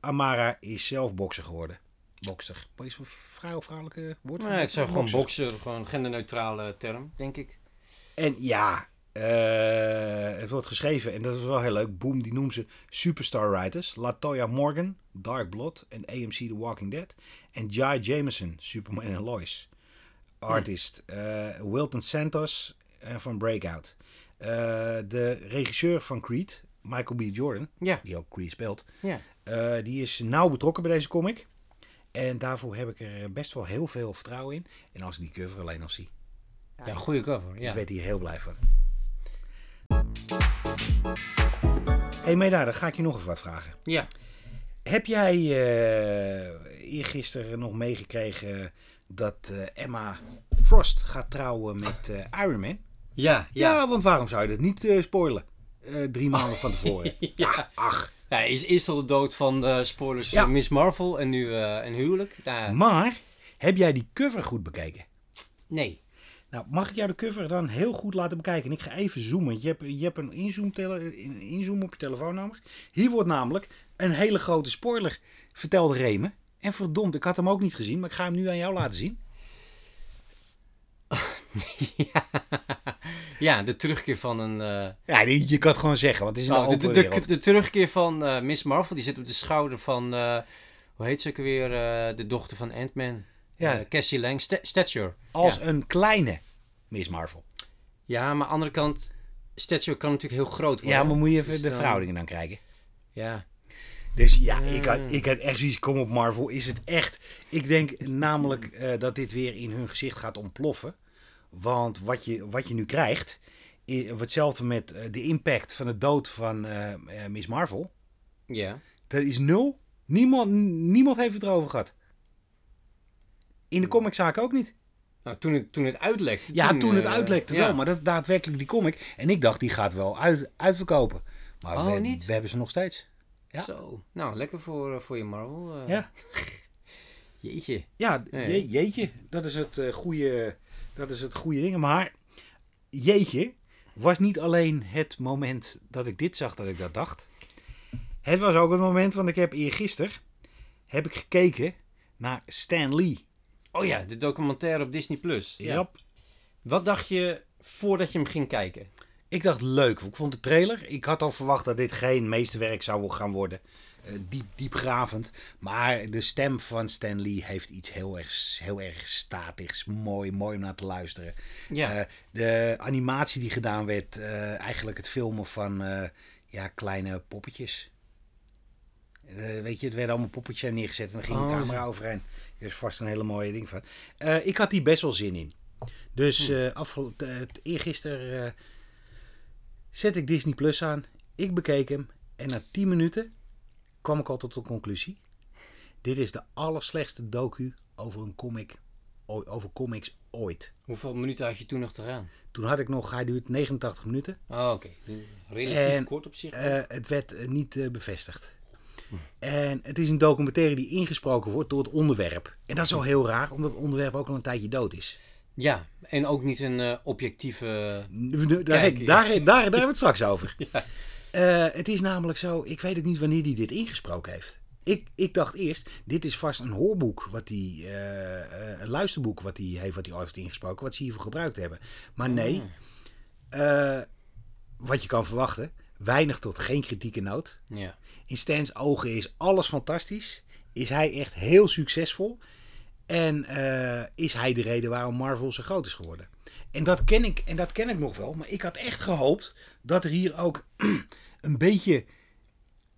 Amara is zelf bokser geworden. Bokser. Wat is een vrouw vrouwelijke woord? Nee, ik zou gewoon Bokser. gewoon genderneutrale term, denk ik. En ja, het wordt geschreven, en dat is wel heel leuk. Boom, die noemen ze Superstar Writers. Latoya Morgan, Dark Blood en AMC The Walking Dead. En Jai Jameson, Superman en Lois. Artist. eh, Wilton Santos eh, van Breakout. Eh, de regisseur van Creed, Michael B. Jordan, Ja, die ook Creed speelt, ja. eh, die is nauw betrokken bij deze comic. En daarvoor heb ik er best wel heel veel vertrouwen in. En als ik die cover alleen al zie. Ja, goede cover. Ja. Ik werd hier heel blij van. Hey Meda, dan ga ik je nog even wat vragen. ja. Heb jij eh eergisteren nog meegekregen dat eh, Emma Frost gaat trouwen met eh Iron Man? Ja, Ja. ja. want waarom zou je dat niet spoilen? Drie maanden van tevoren. Ja. Ach, Ja, is eerst al de dood van de spoilers Ja. Miss Marvel en nu een huwelijk. Nou, maar heb jij die cover goed bekeken? nee. Nou, mag ik jou de cover dan heel goed laten bekijken? En ik ga even zoomen. Je hebt, je hebt een inzoom, tele, een inzoom op je telefoon namelijk. Hier wordt namelijk een hele grote spoiler vertelde Remen. En verdomd, ik had hem ook niet gezien, maar ik ga hem nu aan jou laten zien. ja. ja, de terugkeer van een... eh, Ja, je kan het gewoon zeggen, want het is een oh, de, open de, de, wereld. de terugkeer van eh, Miss Marvel, die zit op de schouder van... eh, hoe heet ze ook weer? de dochter van Ant-Man. Ja. Eh, Cassie Lang. Sta- Stature. Als Ja. een kleine Miss Marvel. ja, maar aan de andere kant... Stature kan natuurlijk heel groot worden. Ja, maar moet je even Dus de dan- verhoudingen dan krijgen. Ja. Dus ja, ik had, ik had echt zoiets, kom op Marvel, is het echt... Ik denk namelijk eh, dat dit weer in hun gezicht gaat ontploffen. Want wat je, wat je nu krijgt, i- hetzelfde met eh, de impact van de dood van Miss Marvel. Ja. Dat is nul. Niemand, niemand heeft het erover gehad. In de comiczaak ook niet. Nou, toen het, toen het uitlekte. Ja, toen het eh, uitlekte ja. wel, maar dat daadwerkelijk die comic. En ik dacht, die gaat wel uit, uitverkopen. Maar Oh, we, niet? we hebben ze nog steeds. Ja. Zo. Nou, lekker voor, eh, voor je Marvel. eh. Ja. Jeetje. Ja, je- jeetje, dat is het goede, dat is het goede ding. Maar jeetje, was niet alleen het moment dat ik dit zag dat ik dat dacht. Het was ook het moment, want ik heb eergisteren heb ik gekeken naar Stan Lee. Oh ja, de documentaire op Disney+. Plus. Ja. Wat dacht je voordat je hem ging kijken? Ik dacht leuk. Ik vond de trailer. Ik had al verwacht dat dit geen meesterwerk zou gaan worden. Eh, diep, diepgravend. Maar de stem van Stan Lee heeft iets heel erg, heel erg statigs. Mooi, mooi om naar te luisteren. Ja. Eh, de animatie die gedaan werd. eh, eigenlijk het filmen van eh, ja, kleine poppetjes. Eh, weet je, het werden allemaal poppetjes neergezet en dan ging Oh, de camera overheen. Er is vast een hele mooie ding van. Eh, ik had hier best wel zin in. Dus Hm. eh afgel- eh, het eergisteren eh, zet ik Disney Plus aan. Ik bekeek hem. En na 10 minuten kwam ik al tot de conclusie. Dit is de allerslechtste docu over een comic, over comics ooit. Hoeveel minuten had je toen nog te gaan? Toen had ik nog, hij duurt 89 minuten. Oh, oké. Relatief En, kort op zich. Het werd niet bevestigd. En het is een documentaire die ingesproken wordt door het onderwerp. En dat is wel heel raar, omdat het onderwerp ook al een tijdje dood is. ja, en ook niet een eh, objectieve... Daar, Kijk, daar, daar, daar, hebben we het straks over. Eh, het is namelijk zo, ik weet ook niet wanneer hij dit ingesproken heeft. Ik, ik dacht eerst, dit is vast een hoorboek, wat die, eh, een luisterboek wat hij heeft, wat hij ooit heeft ingesproken, wat ze hiervoor gebruikt hebben. Maar nee, eh, wat je kan verwachten, weinig tot geen kritieke noot. Ja. In Stans ogen is alles fantastisch. Is hij echt heel succesvol. En eh, is hij de reden waarom Marvel zo groot is geworden. En dat, ken ik, en dat ken ik nog wel. Maar ik had echt gehoopt dat er hier ook een beetje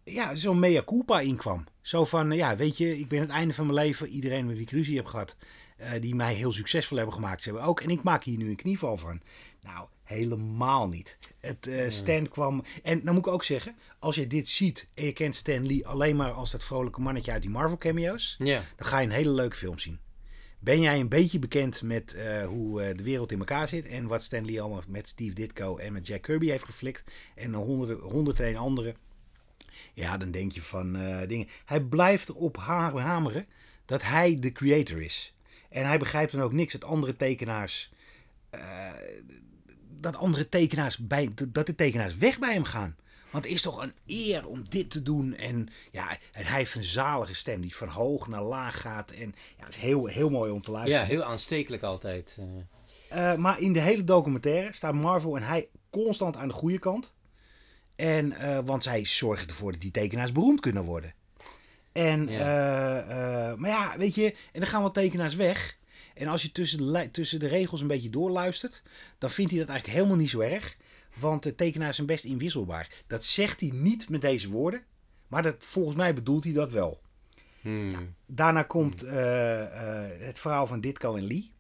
ja, zo'n mea culpa in kwam. Zo van, ja, weet je, ik ben het einde van mijn leven. Iedereen met wie ik ruzie heb gehad. Eh, die mij heel succesvol hebben gemaakt. Ze hebben ook. En ik maak hier nu een knieval van. Nou, helemaal niet. Het eh Stan kwam. En dan moet ik ook zeggen, als je dit ziet en je kent Stan Lee alleen maar als dat vrolijke mannetje uit die Marvel cameo's, Ja. dan ga je een hele leuke film zien. Ben jij een beetje bekend met eh, hoe de wereld in elkaar zit en wat Stan Lee allemaal met Steve Ditko en met Jack Kirby heeft geflikt en honderden, honderd en andere, ja, dan denk je van dingen. Hij blijft erop ha- hameren dat hij de creator is. En hij begrijpt dan ook niks dat andere tekenaars. eh, dat andere tekenaars bij. dat de tekenaars weg bij hem gaan. Want het is toch een eer om dit te doen. En ja, en hij heeft een zalige stem die van hoog naar laag gaat. En ja, het is heel, heel mooi om te ja, luisteren. heel aanstekelijk altijd. eh. Eh, maar in de hele documentaire staat Marvel en hij constant aan de goede kant. En, want zij zorgen ervoor dat die tekenaars beroemd kunnen worden. En, Ja. eh, eh, maar ja, weet je, en dan gaan wat tekenaars weg. En als je tussen de, tussen de regels een beetje doorluistert, dan vindt hij dat eigenlijk helemaal niet zo erg. Want de tekenaars zijn best inwisselbaar. Dat zegt hij niet met deze woorden, maar dat, volgens mij bedoelt hij dat wel. Hmm. Daarna komt eh, het verhaal van Ditko en Lee.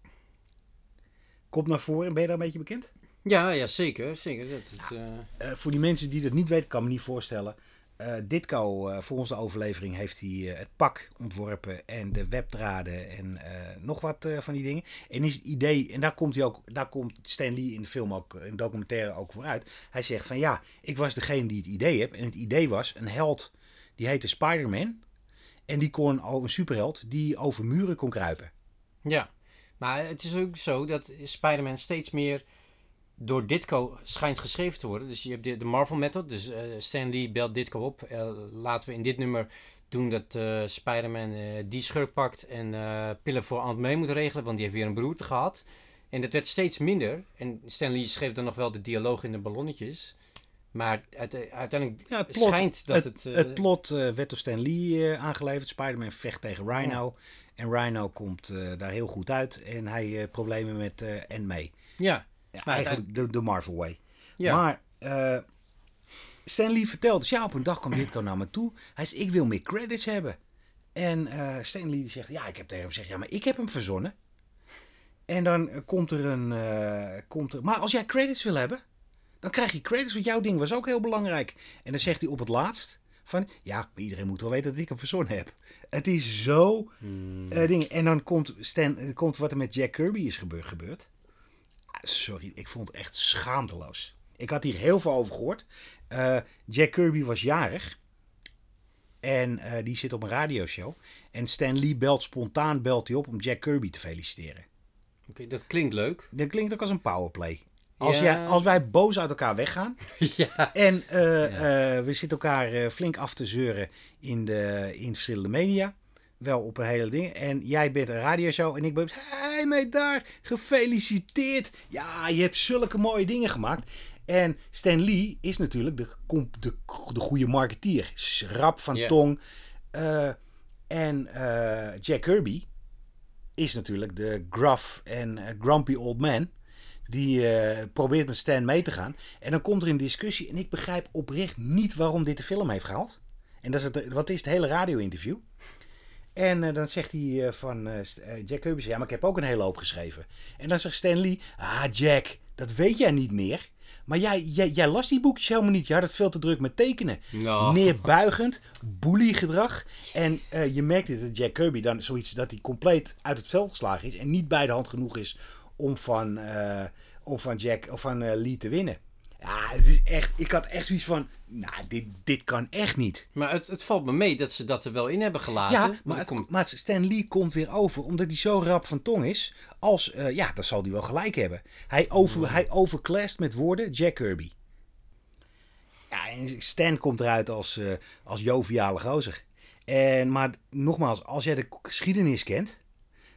Komt naar voren. Ben je daar een beetje bekend? Ja, ja, zeker. zeker. Dat, het, Eh, voor die mensen die dat niet weten, kan ik me niet voorstellen. Eh Ditko, eh, voor onze overlevering, heeft hij eh, het pak ontworpen en de webdraden en nog wat van die dingen. En is het idee, en daar komt, hij ook, daar komt Stan Lee in de film ook, in de documentaire ook vooruit. Hij zegt van ja, ik was degene die het idee heb. En het idee was een held, die heette Spider-Man. En die kon al een superheld die over muren kon kruipen. ja. Maar het is ook zo dat Spider-Man steeds meer door Ditko schijnt geschreven te worden. Dus je hebt de, de Marvel Method. Dus eh, Stan Lee belt Ditko op. Eh, laten we in dit nummer doen dat eh Spider-Man die schurk pakt en pillen voor Aunt May moet regelen. Want die heeft weer een beroerte gehad. En dat werd steeds minder. En Stan Lee schreef dan nog wel de dialoog in de ballonnetjes. Maar uite- uiteindelijk Ja, het plot, schijnt dat het, het... het, plot werd door Stan Lee aangeleverd. Spider-Man vecht tegen Rhino. En Rhino komt daar heel goed uit. En hij heeft problemen met en May. ja, Ja, Maar eigenlijk de, de Marvel way. ja. Maar eh Stan Lee vertelt dus, ja, op een dag kwam Ditko naar me toe. Hij zegt, ik wil meer credits hebben. En eh Stan Lee zegt, ja, ik heb tegen hem gezegd, ja, maar ik heb hem verzonnen. En dan eh, komt er een, komt er, maar als jij credits wil hebben, dan krijg je credits, want jouw ding was ook heel belangrijk. En dan zegt hij op het laatst van, ja, maar iedereen moet wel weten dat ik hem verzonnen heb. Het is zo eh, dingen. En dan komt, Stan, komt wat er met Jack Kirby is gebeur- gebeurd. Sorry, ik vond het echt schaamteloos. Ik had hier heel veel over gehoord. Eh, Jack Kirby was jarig. En eh, die zit op een radioshow. En Stan Lee belt spontaan belt hij op om Jack Kirby te feliciteren. Oké, dat klinkt leuk. Dat klinkt ook als een powerplay. Als, Ja. jij, als wij boos uit elkaar weggaan ja. en eh, we zitten elkaar flink af te zeuren in, de, in verschillende media, wel op een hele ding. En jij bent een radioshow en ik ben, hey meid daar, gefeliciteerd. Ja, je hebt zulke mooie dingen gemaakt. En Stan Lee is natuurlijk de, de, de goede marketeer. Is Rap van tong. Eh, en eh, Jack Kirby is natuurlijk de gruff en eh, grumpy old man. Die probeert met Stan mee te gaan. En dan komt er een discussie. En ik begrijp oprecht niet waarom dit de film heeft gehaald. En dat is het, wat is het hele radio-interview. En eh, dan zegt hij eh, van eh, Jack Kirby, ja, maar ik heb ook een hele hoop geschreven. En dan zegt Stan Lee, ah Jack, dat weet jij niet meer. Maar jij, jij, jij las die boekjes helemaal niet. Je had het veel te druk met tekenen. Nou. Neerbuigend, bully gedrag. En je merkt dit dat Jack Kirby dan zoiets dat hij compleet uit het veld geslagen is. En niet bij de hand genoeg is om van, om van, Jack, of van Lee te winnen. Ja, het is echt, ik had echt zoiets van, nou, dit, dit kan echt niet. Maar het, het valt me mee dat ze dat er wel in hebben gelaten. Ja, maar, het komt- maar Stan Lee komt weer over omdat hij zo rap van tong is. Als, eh, ja, dan zal hij wel gelijk hebben. Hij, over, hij overclasst met woorden Jack Kirby. Ja, en Stan komt eruit als, eh, als joviale gozer. En, maar nogmaals, als jij de geschiedenis kent,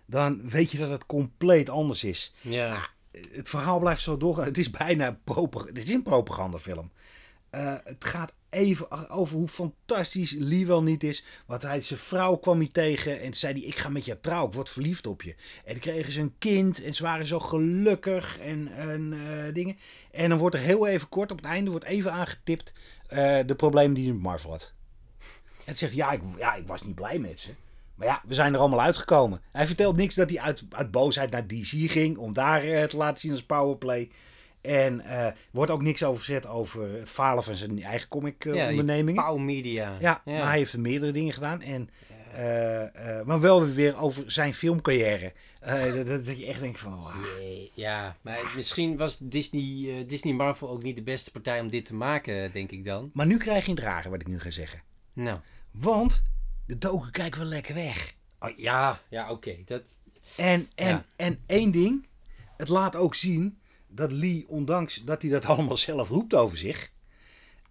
dan weet je dat het compleet anders is. ja. Het verhaal blijft zo doorgaan. Het is bijna propaganda. Het is een propagandafilm. Eh, het gaat even over hoe fantastisch Lee wel niet is. Want hij, zijn vrouw kwam hij tegen en zei hij: Ik ga met je trouwen, ik word verliefd op je. En dan kregen ze een kind en ze waren zo gelukkig en, eh, dingen. En dan wordt er heel even kort op het einde wordt even aangetipt eh, de problemen die Marvel had. En het zegt: ja ik, ja, ik was niet blij met ze. Maar ja, we zijn er allemaal uitgekomen. Hij vertelt niks dat hij uit, uit boosheid naar DC ging om daar eh, te laten zien als powerplay. En er wordt ook niks over gezet over het falen van zijn eigen comic eh, ja, ondernemingen. Media. Ja, maar hij heeft er meerdere dingen gedaan. En, maar wel weer over zijn filmcarrière. Dat, dat- je echt denkt van... Nee, ja, maar misschien was Disney, Disney Marvel ook niet de beste partij om dit te maken, denk ik dan. Maar nu krijg je het rare wat ik nu ga zeggen. Nou. Want de doken kijken wel lekker weg. Oh, ja, ja, oké. Dat... En, en, Ja. en één ding. Het laat ook zien dat Lee, ondanks dat hij dat allemaal zelf roept over zich...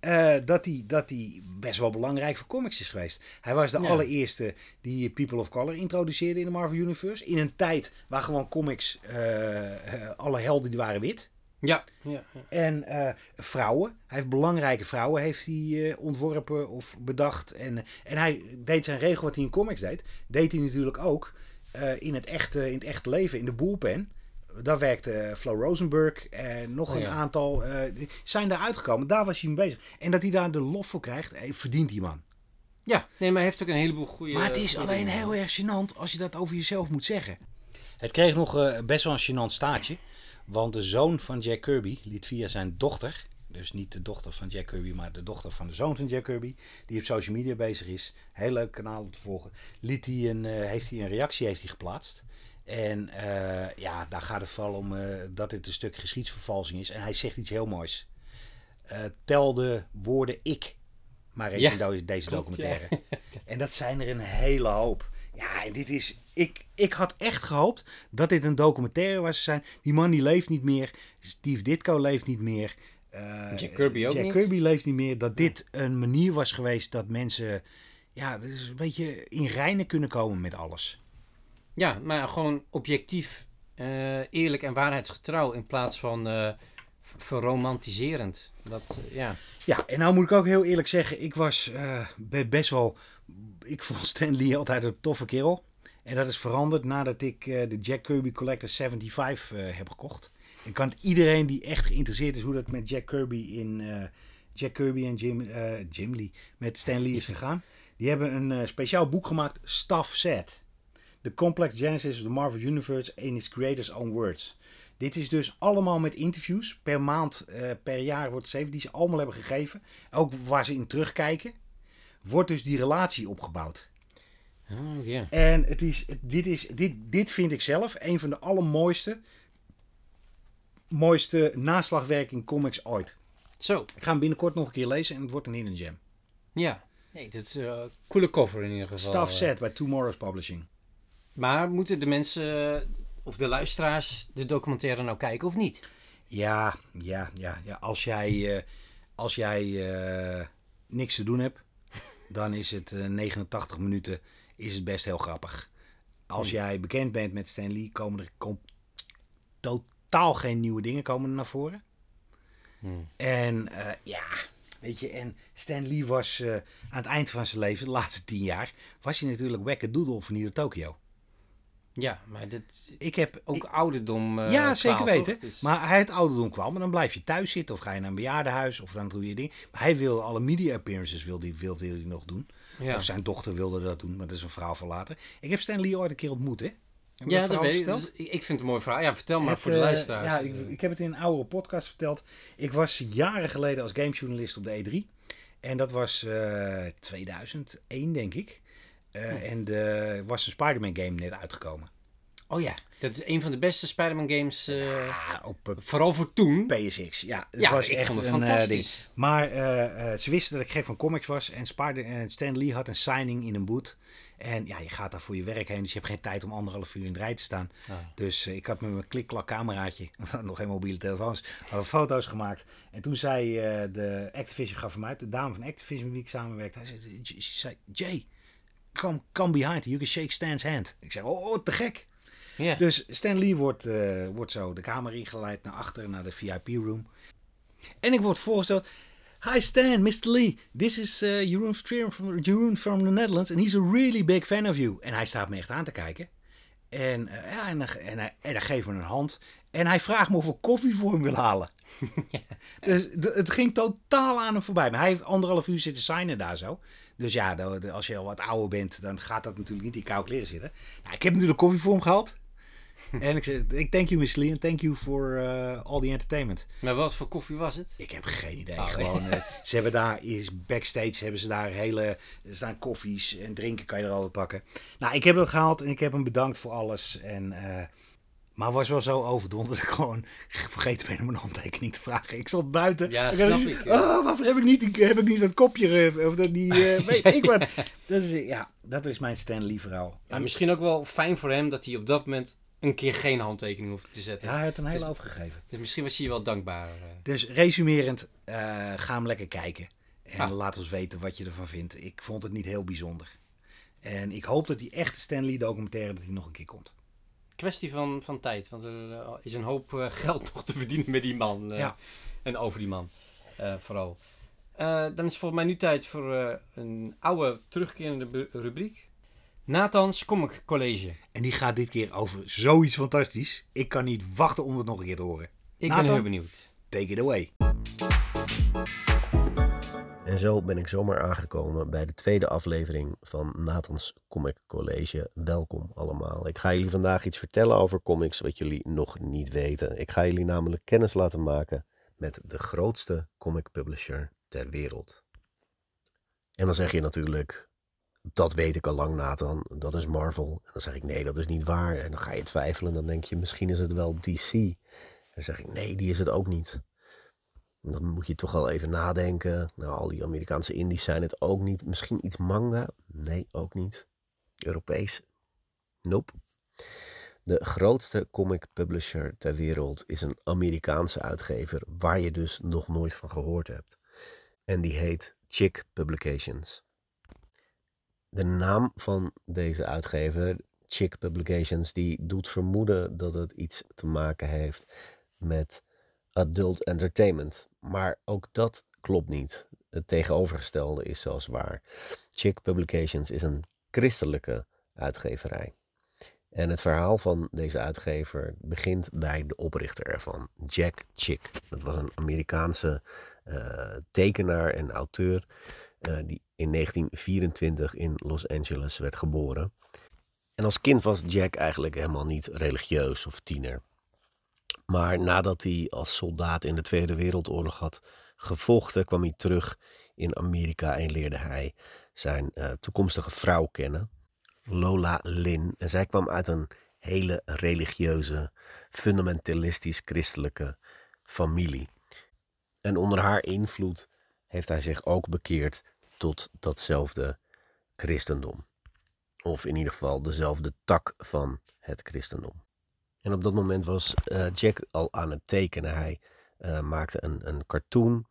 eh, dat, hij, dat hij best wel belangrijk voor comics is geweest. Hij was de Ja. allereerste die People of Color introduceerde in de Marvel Universe. In een tijd waar gewoon comics, eh, eh, alle helden die waren wit. Ja, ja, ja. En eh, vrouwen. Hij heeft belangrijke vrouwen heeft hij, eh, ontworpen of bedacht. En, en hij deed zijn regel wat hij in comics deed. Deed hij natuurlijk ook eh, in, het echte, in het echte leven, in de bullpen. Daar werkte eh, Flo Rosenberg en nog Oh, een ja. aantal eh, zijn daar uitgekomen. Daar was hij mee bezig. En dat hij daar de lof voor krijgt, eh, verdient die man. ja, nee, maar hij heeft ook een heleboel goede... Maar het is alleen heel erg gênant als je dat over jezelf moet zeggen. Het kreeg nog eh, best wel een gênant staartje. Want de zoon van Jack Kirby liet via zijn dochter... Dus niet de dochter van Jack Kirby, maar de dochter van de zoon van Jack Kirby... die op social media bezig is. Heel leuk kanaal om te volgen. Liet hij een, eh, heeft hij een reactie heeft hij geplaatst. En eh, ja, daar gaat het vooral om eh, dat dit een stuk geschiedsvervalsing is. En hij zegt iets heel moois. Tel de woorden ik maar eens Ja, in deze klopt, documentaire. En dat zijn er een hele hoop. Ja, en dit is. Ik, ik had echt gehoopt dat dit een documentaire was zijn. Die man die leeft niet meer. Steve Ditko leeft niet meer. Jack Kirby ook Jack niet. Kirby leeft niet meer. Dat dit een manier was geweest dat mensen. Ja, dus een beetje in reinen kunnen komen met alles. Ja, maar gewoon objectief, eh, eerlijk en waarheidsgetrouw in plaats van eh, verromantiserend. Dat, ja. Ja, en nou moet ik ook heel eerlijk zeggen, ik was be- best wel. Ik vond Stan Lee altijd een toffe kerel. En dat is veranderd nadat ik eh, de Jack Kirby Collector 75 eh, heb gekocht. Ik kan het iedereen die echt geïnteresseerd is hoe dat met Jack Kirby in eh, Jack Kirby en Jim, Jim Lee met Stan Lee is gegaan. Die hebben een speciaal boek gemaakt, Stuff Set. The Complex Genesis of the Marvel Universe in its creators own words. Dit is dus allemaal met interviews. Per maand, per jaar wordt zeven die ze allemaal hebben gegeven. Ook waar ze in terugkijken. Wordt dus die relatie opgebouwd. Oh. En het is, dit, is, dit, dit vind ik zelf een van de allermooiste mooiste naslagwerk in comics ooit. Zo, Ik ga hem binnenkort nog een keer lezen en het wordt een hidden gem. ja. Nee, dat is een coole cover in ieder geval. Stuff eh. Set bij Tomorrow's Publishing. Maar moeten de mensen, eh, of de luisteraars, de documentaire nou kijken of niet? Ja, ja, ja, ja. Als jij, eh, als jij eh, niks te doen hebt, dan is het eh, 89 minuten is het best heel grappig. Als jij bekend bent met Stan Lee, komen er komt totaal geen nieuwe dingen komen er naar voren. En eh, ja, weet je, en Stan Lee was eh, aan het eind van zijn leven, de laatste tien jaar, was hij natuurlijk wekkerdoodle van hier Tokio. Ja, maar dit Ik heb ook ik- ouderdom. eh, ja, zeker kwaal, weten. Dus- Maar hij het ouderdom kwam. Maar dan blijf je thuis zitten of ga je naar een bejaardenhuis of dan doe je ding. Maar hij wilde alle media appearances wilde, wilde hij nog doen. Ja. Of zijn dochter wilde dat doen, maar dat is een verhaal van later. Ik heb Stan Lee ooit een keer ontmoet, hè? Heb ja, dat weet ik. Dus ik. Vind het een mooi verhaal. Ja, vertel maar Het, voor de eh, luisteraars. Ja, ik, ik heb het in een oude podcast verteld. Ik was jaren geleden als gamejournalist op de E3. En dat was eh 2001, denk ik. Eh, En er was een Spider-Man game net uitgekomen. Oh ja, dat is een van de beste Spider-Man games. eh, Ah, op eh, Vooral voor toen. PSX. Ja, Ja, was ik echt vond het een eh, fantastisch. ding. Maar ze wisten dat ik gek van comics was. En Spider en Stan Lee had een signing in een boot. En ja, je gaat daar voor je werk heen. Dus je hebt geen tijd om anderhalf uur in de rij te staan. Ah. Dus ik had met mijn klik-klak cameraatje, nog geen mobiele telefoons, hadden foto's gemaakt. En toen zei de Activision, gaf hem uit, de dame van Activision met wie ik samenwerkte. Hij zei, Jay, come, come behind, you can shake Stan's hand. Ik zei, oh, te gek. Ja. Dus Stan Lee wordt, eh, wordt zo de kamer ingeleid naar achter, naar de VIP-room. En ik word voorgesteld. Hi Stan, Mr. Lee. This is uh, Jeroen, from, Jeroen from the Netherlands. And he's a really big fan of you. En hij staat me echt aan te kijken. En, eh, ja, en, dan- en, en hij geeft me een hand. En hij vraagt me of ik koffie voor hem wil halen. Dus d- het ging totaal aan hem voorbij. Maar hij heeft anderhalf uur zitten signen daar zo. Dus ja, als je al wat ouder bent, dan gaat dat natuurlijk niet in koude kleren zitten. Nou, ik heb natuurlijk koffie voor hem gehad. En ik zeg, ik thank you Miss Lee and thank you for uh, all the entertainment. Maar wat voor koffie was het? Ik heb geen idee. Oh. Gewoon, eh, ze hebben daar, is backstage hebben ze daar hele, er staan koffies en drinken kan je er altijd pakken. Nou, ik heb hem gehaald en ik heb hem bedankt voor alles. En, eh, maar was wel zo overdonderd dat ik gewoon vergeten ben om een handtekening te vragen. Ik zat buiten. Ja, snap ik, ja. Oh, waarvoor heb ik niet, heb ik niet dat kopje, eh, of dat die, eh, weet ik wat. Dus ja, dat is mijn Stan Lee verhaal. Misschien ook wel fijn voor hem dat hij op dat moment een keer geen handtekening hoeft te zetten. Ja, hij had een hele hoop gegeven. Dus misschien was hij wel dankbaar. eh. Dus resumerend, eh, ga hem lekker kijken. En Ah. laat ons weten wat je ervan vindt. Ik vond het niet heel bijzonder. En ik hoop dat die echte Stanley documentaire dat die nog een keer komt. Kwestie van, van tijd, want er eh, is een hoop geld nog te verdienen met die man. En over die man, eh, vooral. Dan is het volgens mij nu tijd voor een oude terugkerende rubriek. Nathan's Comic College. En die gaat dit keer over zoiets fantastisch. Ik kan niet wachten om het nog een keer te horen. Ik Nathan? ben heel benieuwd. Take it away. En zo ben ik zomaar aangekomen bij de tweede aflevering van Nathans Comic College. Welkom allemaal. Ik ga jullie vandaag iets vertellen over comics wat jullie nog niet weten. Ik ga jullie namelijk kennis laten maken met de grootste comic publisher ter wereld. En dan zeg je natuurlijk, dat weet ik al lang Nathan, dat is Marvel. En dan zeg ik nee, dat is niet waar. En dan ga je twijfelen, dan denk je misschien is het wel DC. En dan zeg ik nee, die is het ook niet. Dan moet je toch wel even nadenken. Nou, al die Amerikaanse indies zijn het ook niet. Misschien iets manga? Nee, ook niet. Europees? Nope. De grootste comic publisher ter wereld is een Amerikaanse uitgever waar je dus nog nooit van gehoord hebt. En die heet Chick Publications. De naam van deze uitgever, Chick Publications, die doet vermoeden dat het iets te maken heeft met adult entertainment. Maar ook dat klopt niet. Het tegenovergestelde is zelfs waar. Chick Publications is een christelijke uitgeverij. En het verhaal van deze uitgever begint bij de oprichter ervan, Jack Chick. Dat was een Amerikaanse eh, tekenaar en auteur eh, die in 1924 in Los Angeles werd geboren. En als kind was Jack eigenlijk helemaal niet religieus of tiener. Maar nadat hij als soldaat in de Tweede Wereldoorlog had gevochten, kwam hij terug in Amerika en leerde hij zijn eh, toekomstige vrouw kennen, Lola Lynn. En zij kwam uit een hele religieuze, fundamentalistisch-christelijke familie. En onder haar invloed heeft hij zich ook bekeerd tot datzelfde christendom. Of in ieder geval dezelfde tak van het christendom. En op dat moment was uh, Jack al aan het tekenen. Hij uh, maakte een, een cartoon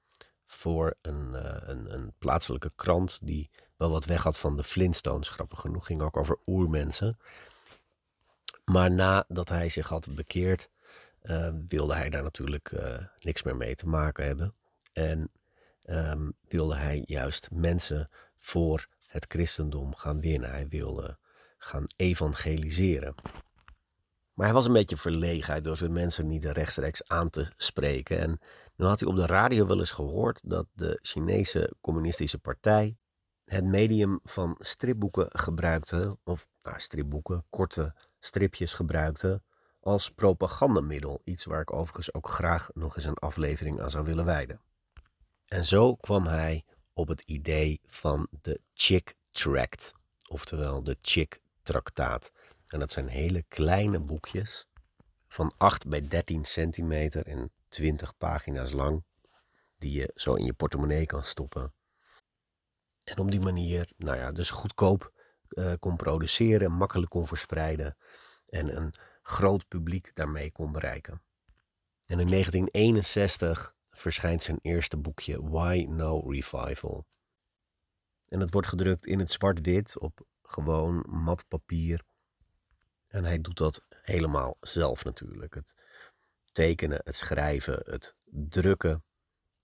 voor een, uh, een, een, plaatselijke krant die wel wat weg had van de Flintstones. Grappig genoeg, ging ook over oermensen. Maar nadat hij zich had bekeerd, wilde hij daar natuurlijk niks meer mee te maken hebben. En um, wilde hij juist mensen voor het christendom gaan winnen. Hij wilde gaan evangeliseren. Maar hij was een beetje verlegen. Hij durfde mensen niet rechtstreeks aan te spreken. En nu had hij op de radio wel eens gehoord dat de Chinese Communistische Partij het medium van stripboeken gebruikte, of nou, stripboeken, korte stripjes gebruikte, als propagandamiddel. Iets waar ik overigens ook graag nog eens een aflevering aan zou willen wijden. En zo kwam hij op het idee van de Chick Tract, oftewel de Chick Traktaat. En dat zijn hele kleine boekjes van 8 bij 13 centimeter en 20 pagina's lang, die je zo in je portemonnee kan stoppen. En op die manier, nou ja, dus goedkoop uh, kon produceren, makkelijk kon verspreiden en een groot publiek daarmee kon bereiken. En in 1961 verschijnt zijn eerste boekje Why No Revival. En het wordt gedrukt in het zwart-wit op gewoon mat papier. En hij doet dat helemaal zelf natuurlijk. Het tekenen, het schrijven, het drukken,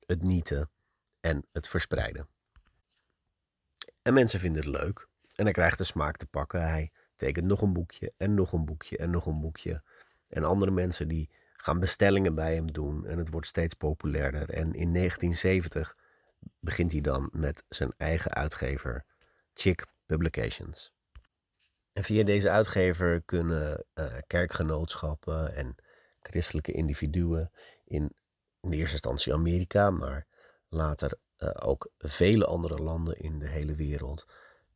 het nieten en het verspreiden. En mensen vinden het leuk. En hij krijgt de smaak te pakken. Hij tekent nog een boekje en nog een boekje en nog een boekje. En andere mensen die gaan bestellingen bij hem doen en het wordt steeds populairder. En in 1970 begint hij dan met zijn eigen uitgever, Chick Publications. En via deze uitgever kunnen uh, kerkgenootschappen en christelijke individuen in, in eerste instantie Amerika, maar later uh, ook vele andere landen in de hele wereld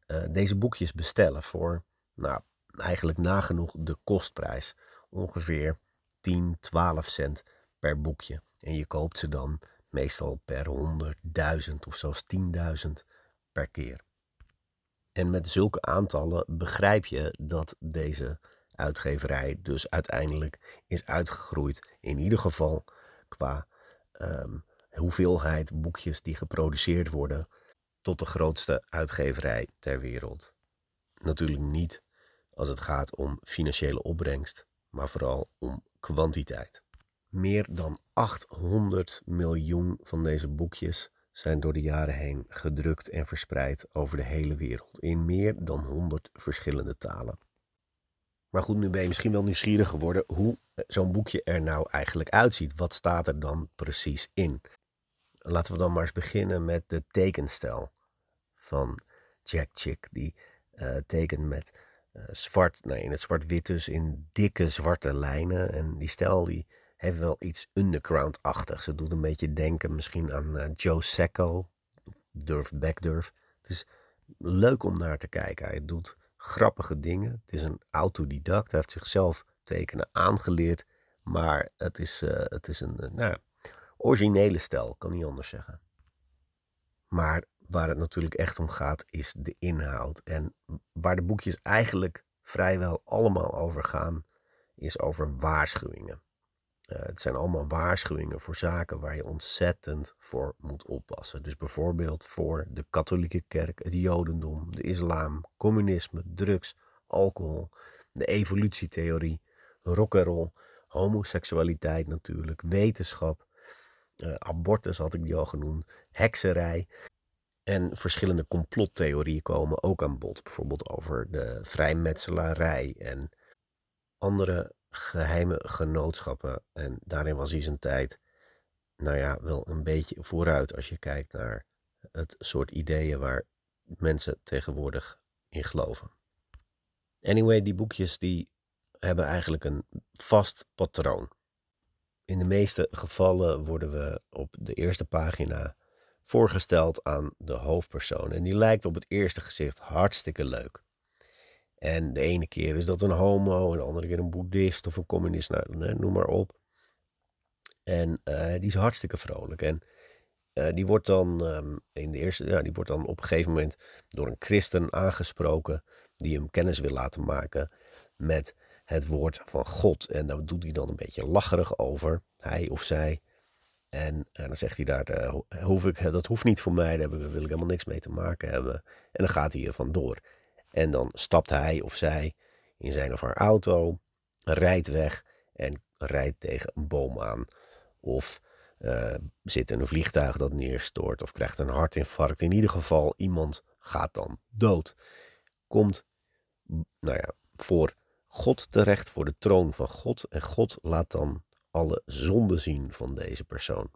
uh, deze boekjes bestellen voor nou, eigenlijk nagenoeg de kostprijs. Ongeveer 10, 12 cent per boekje. En je koopt ze dan meestal per 100.000 of zelfs 10.000 per keer. En met zulke aantallen begrijp je dat deze uitgeverij dus uiteindelijk is uitgegroeid. In ieder geval qua um, hoeveelheid boekjes die geproduceerd worden tot de grootste uitgeverij ter wereld. Natuurlijk niet als het gaat om financiële opbrengst, maar vooral om kwantiteit. Meer dan 800 miljoen van deze boekjes zijn door de jaren heen gedrukt en verspreid over de hele wereld in meer dan 100 verschillende talen. Maar goed, nu ben je misschien wel nieuwsgierig geworden hoe zo'n boekje er nou eigenlijk uitziet. Wat staat er dan precies in? Laten we dan maar eens beginnen met de tekenstijl van Jack Chick. Die uh, tekent met zwart, nee, in het zwart-wit dus in dikke zwarte lijnen. En die stijl die heeft wel iets underground-achtigs. Het doet een beetje denken misschien aan uh, Joe Sacco, Durf Backdurf. Het is leuk om naar te kijken. Hij doet grappige dingen. Het is een autodidact. Hij heeft zichzelf tekenen aangeleerd. Maar het is, uh, het is een nou, originele stijl, kan niet anders zeggen. Maar waar het natuurlijk echt om gaat, is de inhoud. En waar de boekjes eigenlijk vrijwel allemaal over gaan, is over waarschuwingen. Uh, het zijn allemaal waarschuwingen voor zaken waar je ontzettend voor moet oppassen. Dus bijvoorbeeld voor de katholieke kerk, het jodendom, de islam, communisme, drugs, alcohol, de evolutietheorie, rock'n'roll, homoseksualiteit natuurlijk, wetenschap, uh, abortus had ik die al genoemd, hekserij. En verschillende complottheorieën komen ook aan bod. Bijvoorbeeld over de vrijmetselarij en andere geheime genootschappen. En daarin was hij zijn tijd, nou ja, wel een beetje vooruit als je kijkt naar het soort ideeën waar mensen tegenwoordig in geloven. Anyway, die boekjes die hebben eigenlijk een vast patroon. In de meeste gevallen worden we op de eerste pagina voorgesteld aan de hoofdpersoon. En die lijkt op het eerste gezicht hartstikke leuk. En de ene keer is dat een homo, en de andere keer een boeddhist of een communist, nou, noem maar op. En uh, die is hartstikke vrolijk. En uh, die wordt dan um, in de eerste, ja, die wordt dan op een gegeven moment door een christen aangesproken die hem kennis wil laten maken met het woord van God. En daar doet hij dan een beetje lacherig over, hij of zij. En, en dan zegt hij daar, eh, hoef ik, dat hoeft niet voor mij, daar wil ik helemaal niks mee te maken hebben. En dan gaat hij er vandoor. En dan stapt hij of zij in zijn of haar auto, rijdt weg en rijdt tegen een boom aan. Of uh, zit in een vliegtuig dat neerstort of krijgt een hartinfarct. In ieder geval, iemand gaat dan dood. Komt, nou ja, voor God terecht, voor de troon van God. En God laat dan alle zonden zien van deze persoon.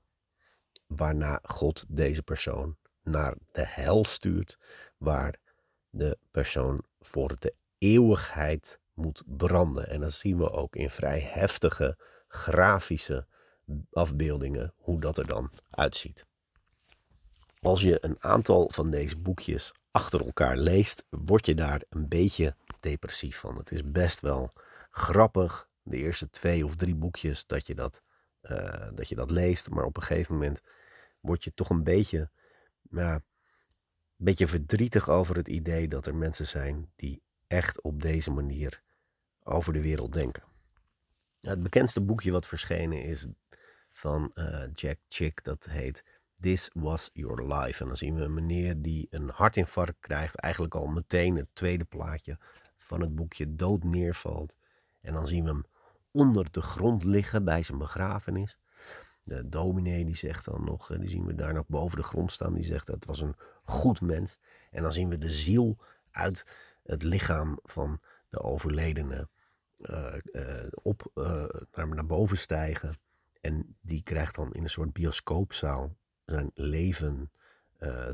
Waarna God deze persoon naar de hel stuurt, waar de persoon voor de eeuwigheid moet branden. En dat zien we ook in vrij heftige grafische afbeeldingen, hoe dat er dan uitziet. Als je een aantal van deze boekjes achter elkaar leest, word je daar een beetje depressief van. Het is best wel grappig, de eerste twee of drie boekjes, dat je dat, uh, dat, je dat leest. Maar op een gegeven moment word je toch een beetje, ja, een beetje verdrietig over het idee dat er mensen zijn die echt op deze manier over de wereld denken. Het bekendste boekje wat verschenen is van uh, Jack Chick, dat heet This Was Your Life. En dan zien we een meneer die een hartinfarct krijgt, eigenlijk al meteen het tweede plaatje van het boekje dood neervalt. En dan zien we hem onder de grond liggen bij zijn begrafenis. De dominee die zegt dan nog, die zien we daar nog boven de grond staan, die zegt dat het was een goed mens. En dan zien we de ziel uit het lichaam van de overledene uh, uh, op, naar, naar boven stijgen. En die krijgt dan in een soort bioscoopzaal zijn leven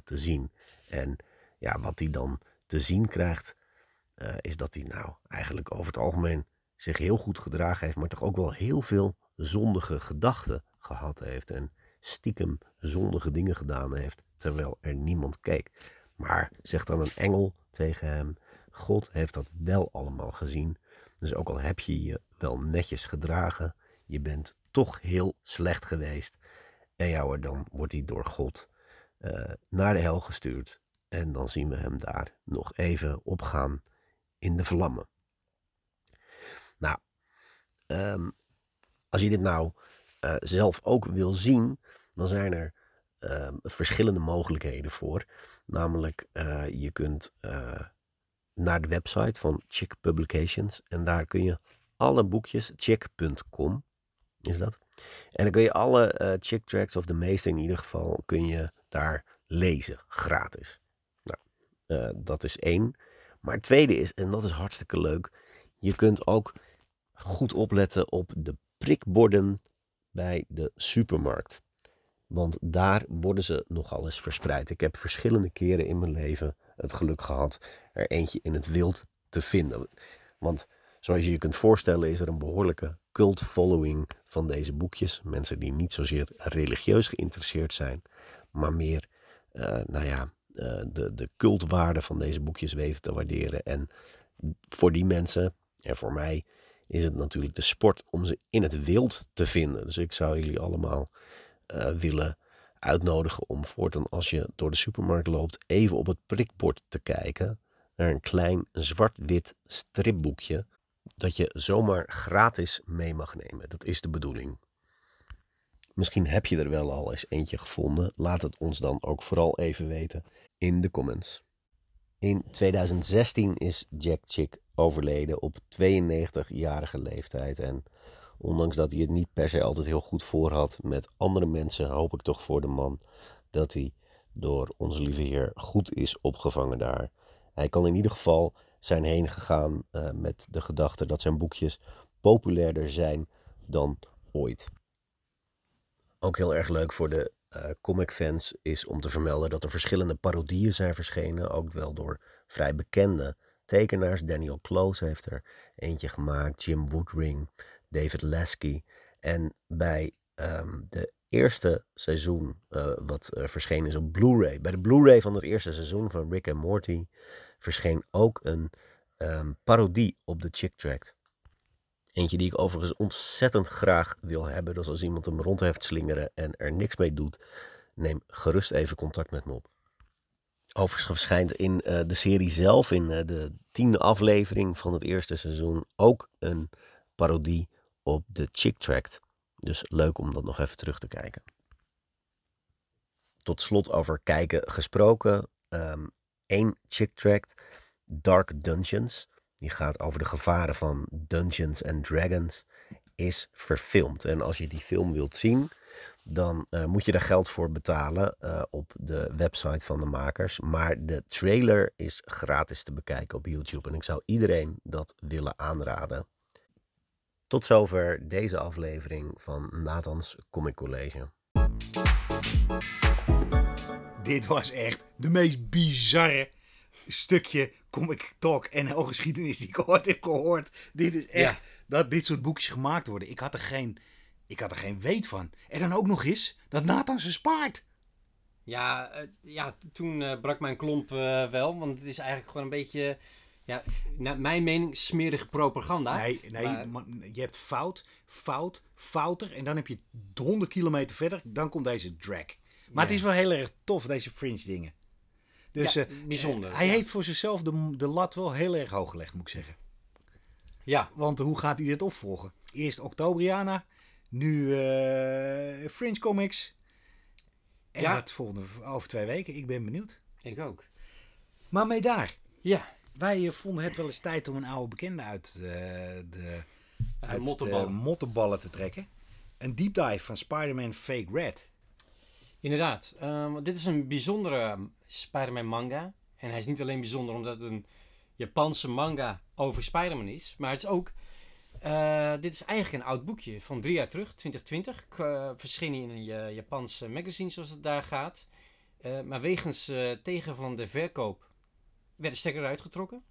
te zien. En ja, wat hij dan te zien krijgt, is dat hij nou eigenlijk over het algemeen zich heel goed gedragen heeft, maar toch ook wel heel veel zondige gedachten gehad heeft. En stiekem zondige dingen gedaan heeft, terwijl er niemand keek. Maar zegt dan een engel tegen hem: God heeft dat wel allemaal gezien. Dus ook al heb je je wel netjes gedragen, je bent toch heel slecht geweest. En ja dan wordt hij door God uh, naar de hel gestuurd. En dan zien we hem daar nog even opgaan in de vlammen. Um, als je dit nou uh, zelf ook wil zien, dan zijn er uh, verschillende mogelijkheden voor. Namelijk, uh, je kunt naar de website van Chick Publications en daar kun je alle boekjes, chick.com is dat. En dan kun je alle chick tracks, of de meeste in ieder geval, kun je daar lezen, gratis. Nou, dat is één. Maar het tweede is, en dat is hartstikke leuk, je kunt ook goed opletten op de prikborden bij de supermarkt. Want daar worden ze nogal eens verspreid. Ik heb verschillende keren in mijn leven het geluk gehad er eentje in het wild te vinden. Want zoals je je kunt voorstellen is er een behoorlijke cult following van deze boekjes. Mensen die niet zozeer religieus geïnteresseerd zijn, maar meer, uh, nou ja, uh, de, de cultwaarde van deze boekjes weten te waarderen. En voor die mensen en voor mij is het natuurlijk de sport om ze in het wild te vinden. Dus ik zou jullie allemaal uh, willen uitnodigen om voortaan als je door de supermarkt loopt even op het prikbord te kijken naar een klein zwart-wit stripboekje dat je zomaar gratis mee mag nemen. Dat is de bedoeling. Misschien heb je er wel al eens eentje gevonden. Laat het ons dan ook vooral even weten in de comments. In 2016 is Jack Chick overleden op 92-jarige leeftijd. En ondanks dat hij het niet per se altijd heel goed voor had met andere mensen, hoop ik toch voor de man dat hij door onze lieve Heer goed is opgevangen daar. Hij kan in ieder geval zijn heen gegaan uh, met de gedachte dat zijn boekjes populairder zijn dan ooit. Ook heel erg leuk voor de uh, comic fans is om te vermelden dat er verschillende parodieën zijn verschenen, ook wel door vrij bekende tekenaars. Daniel Close heeft er eentje gemaakt, Jim Woodring, David Lasky. En bij um, de eerste seizoen uh, wat uh, verschenen is op Blu-ray. Bij de Blu-ray van het eerste seizoen van Rick and Morty verscheen ook een um, parodie op de Chick Tract. Eentje die ik overigens ontzettend graag wil hebben. Dus als iemand hem rond heeft slingeren en er niks mee doet, neem gerust even contact met me op. Overigens verschijnt in eh, de serie zelf, in eh, de tiende aflevering van het eerste seizoen, ook een parodie op de Chick Tract. Dus leuk om dat nog even terug te kijken. Tot slot over kijken gesproken. Één Chick Tract, Dark Dungeons. Die gaat over de gevaren van Dungeons and Dragons. Is verfilmd. En als je die film wilt zien, dan eh, moet je daar geld voor betalen eh, op de website van de makers. Maar de trailer is gratis te bekijken op YouTube. En ik zou iedereen dat willen aanraden. Tot zover deze aflevering van Nathans Comic College. Dit was echt de meest bizarre stukje comic talk en heel geschiedenis die ik ooit heb gehoord. Dit is echt Ja. dat dit soort boekjes gemaakt worden. Ik had er geen, ik had er geen weet van. En dan ook nog eens dat Nathan ze spaart. Ja, eh, ja toen eh, brak mijn klomp eh, wel. Want het is eigenlijk gewoon een beetje, ja, naar mijn mening, smerige propaganda. Nee, nee maar- je hebt fout, fout, fouter. En dan heb je 100 kilometer verder. Dan komt deze drag. Maar het is wel heel erg tof, deze fringe dingen. Dus Ja, bijzonder, hij ja. heeft voor zizichzelf de, de lat wel heel erg hoog gelegd, moet ik zeggen. Ja, Want hoe gaat hij dit opvolgen? Eerst Octobriana, nu eh, Fringe Comics. En Ja. wat volgende over twee weken. Ik ben benieuwd. ik ook. Maar mee daar. Ja, Wij eh, vonden het wel eens tijd om een oude bekende uit, eh, de, uit de mottenballen. mottenballen te trekken. Een deep dive van Spider-Man Fake Red. Inderdaad. Ehm, dit is een bijzondere Spider-Man manga. En hij is niet alleen bijzonder omdat het een Japanse manga over Spider-Man is. Maar het is ook... eh, dit is eigenlijk een oud boekje van drie jaar terug, 2020. Uh, verscheen in een Ja- Japanse magazine zoals het daar gaat. Eh, maar wegens eh, tegen van de verkoop werd de stekker eruit getrokken.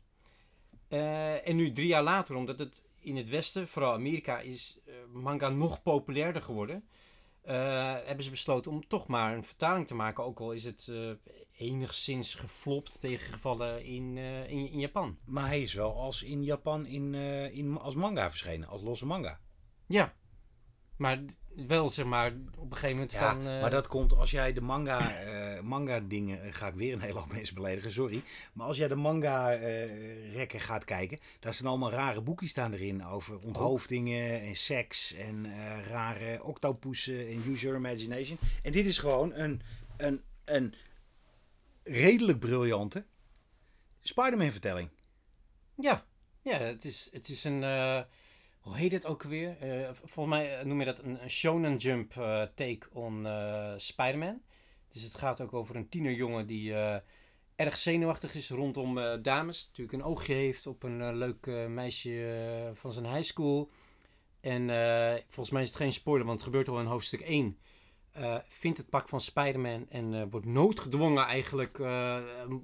Eh, en nu drie jaar later, omdat het in het westen, vooral Amerika, is manga nog populairder geworden. Eh, hebben ze besloten om toch maar een vertaling te maken. Ook al is het eh, enigszins geflopt tegengevallen in, eh, in, in Japan. Maar hij is wel als in Japan in, in, als manga verschenen. Als losse manga. Ja, maar wel zeg maar op een gegeven moment Ja, van... eh, maar dat komt als jij de manga, eh, manga dingen, eh, ga ik weer een hele hoop mensen beledigen, sorry. Maar als jij de manga eh, rekken gaat kijken, daar staan allemaal rare boekjes staan erin over onthoofdingen en seks en rare octopussen en use your imagination. En dit is gewoon een, een, een redelijk briljante Spider-Man vertelling. Ja, ja het, is, het is een... hoe heet het ook weer? Eh, volgens mij eh, noem je dat een, Shonen Jump eh, take on eh Spider-Man. Dus het gaat ook over een tienerjongen die erg zenuwachtig is rondom dames. Natuurlijk een oogje heeft op een leuk meisje van zijn high school. En volgens mij is het geen spoiler, want het gebeurt al in hoofdstuk 1. eh, vindt het pak van Spider-Man en wordt noodgedwongen eigenlijk...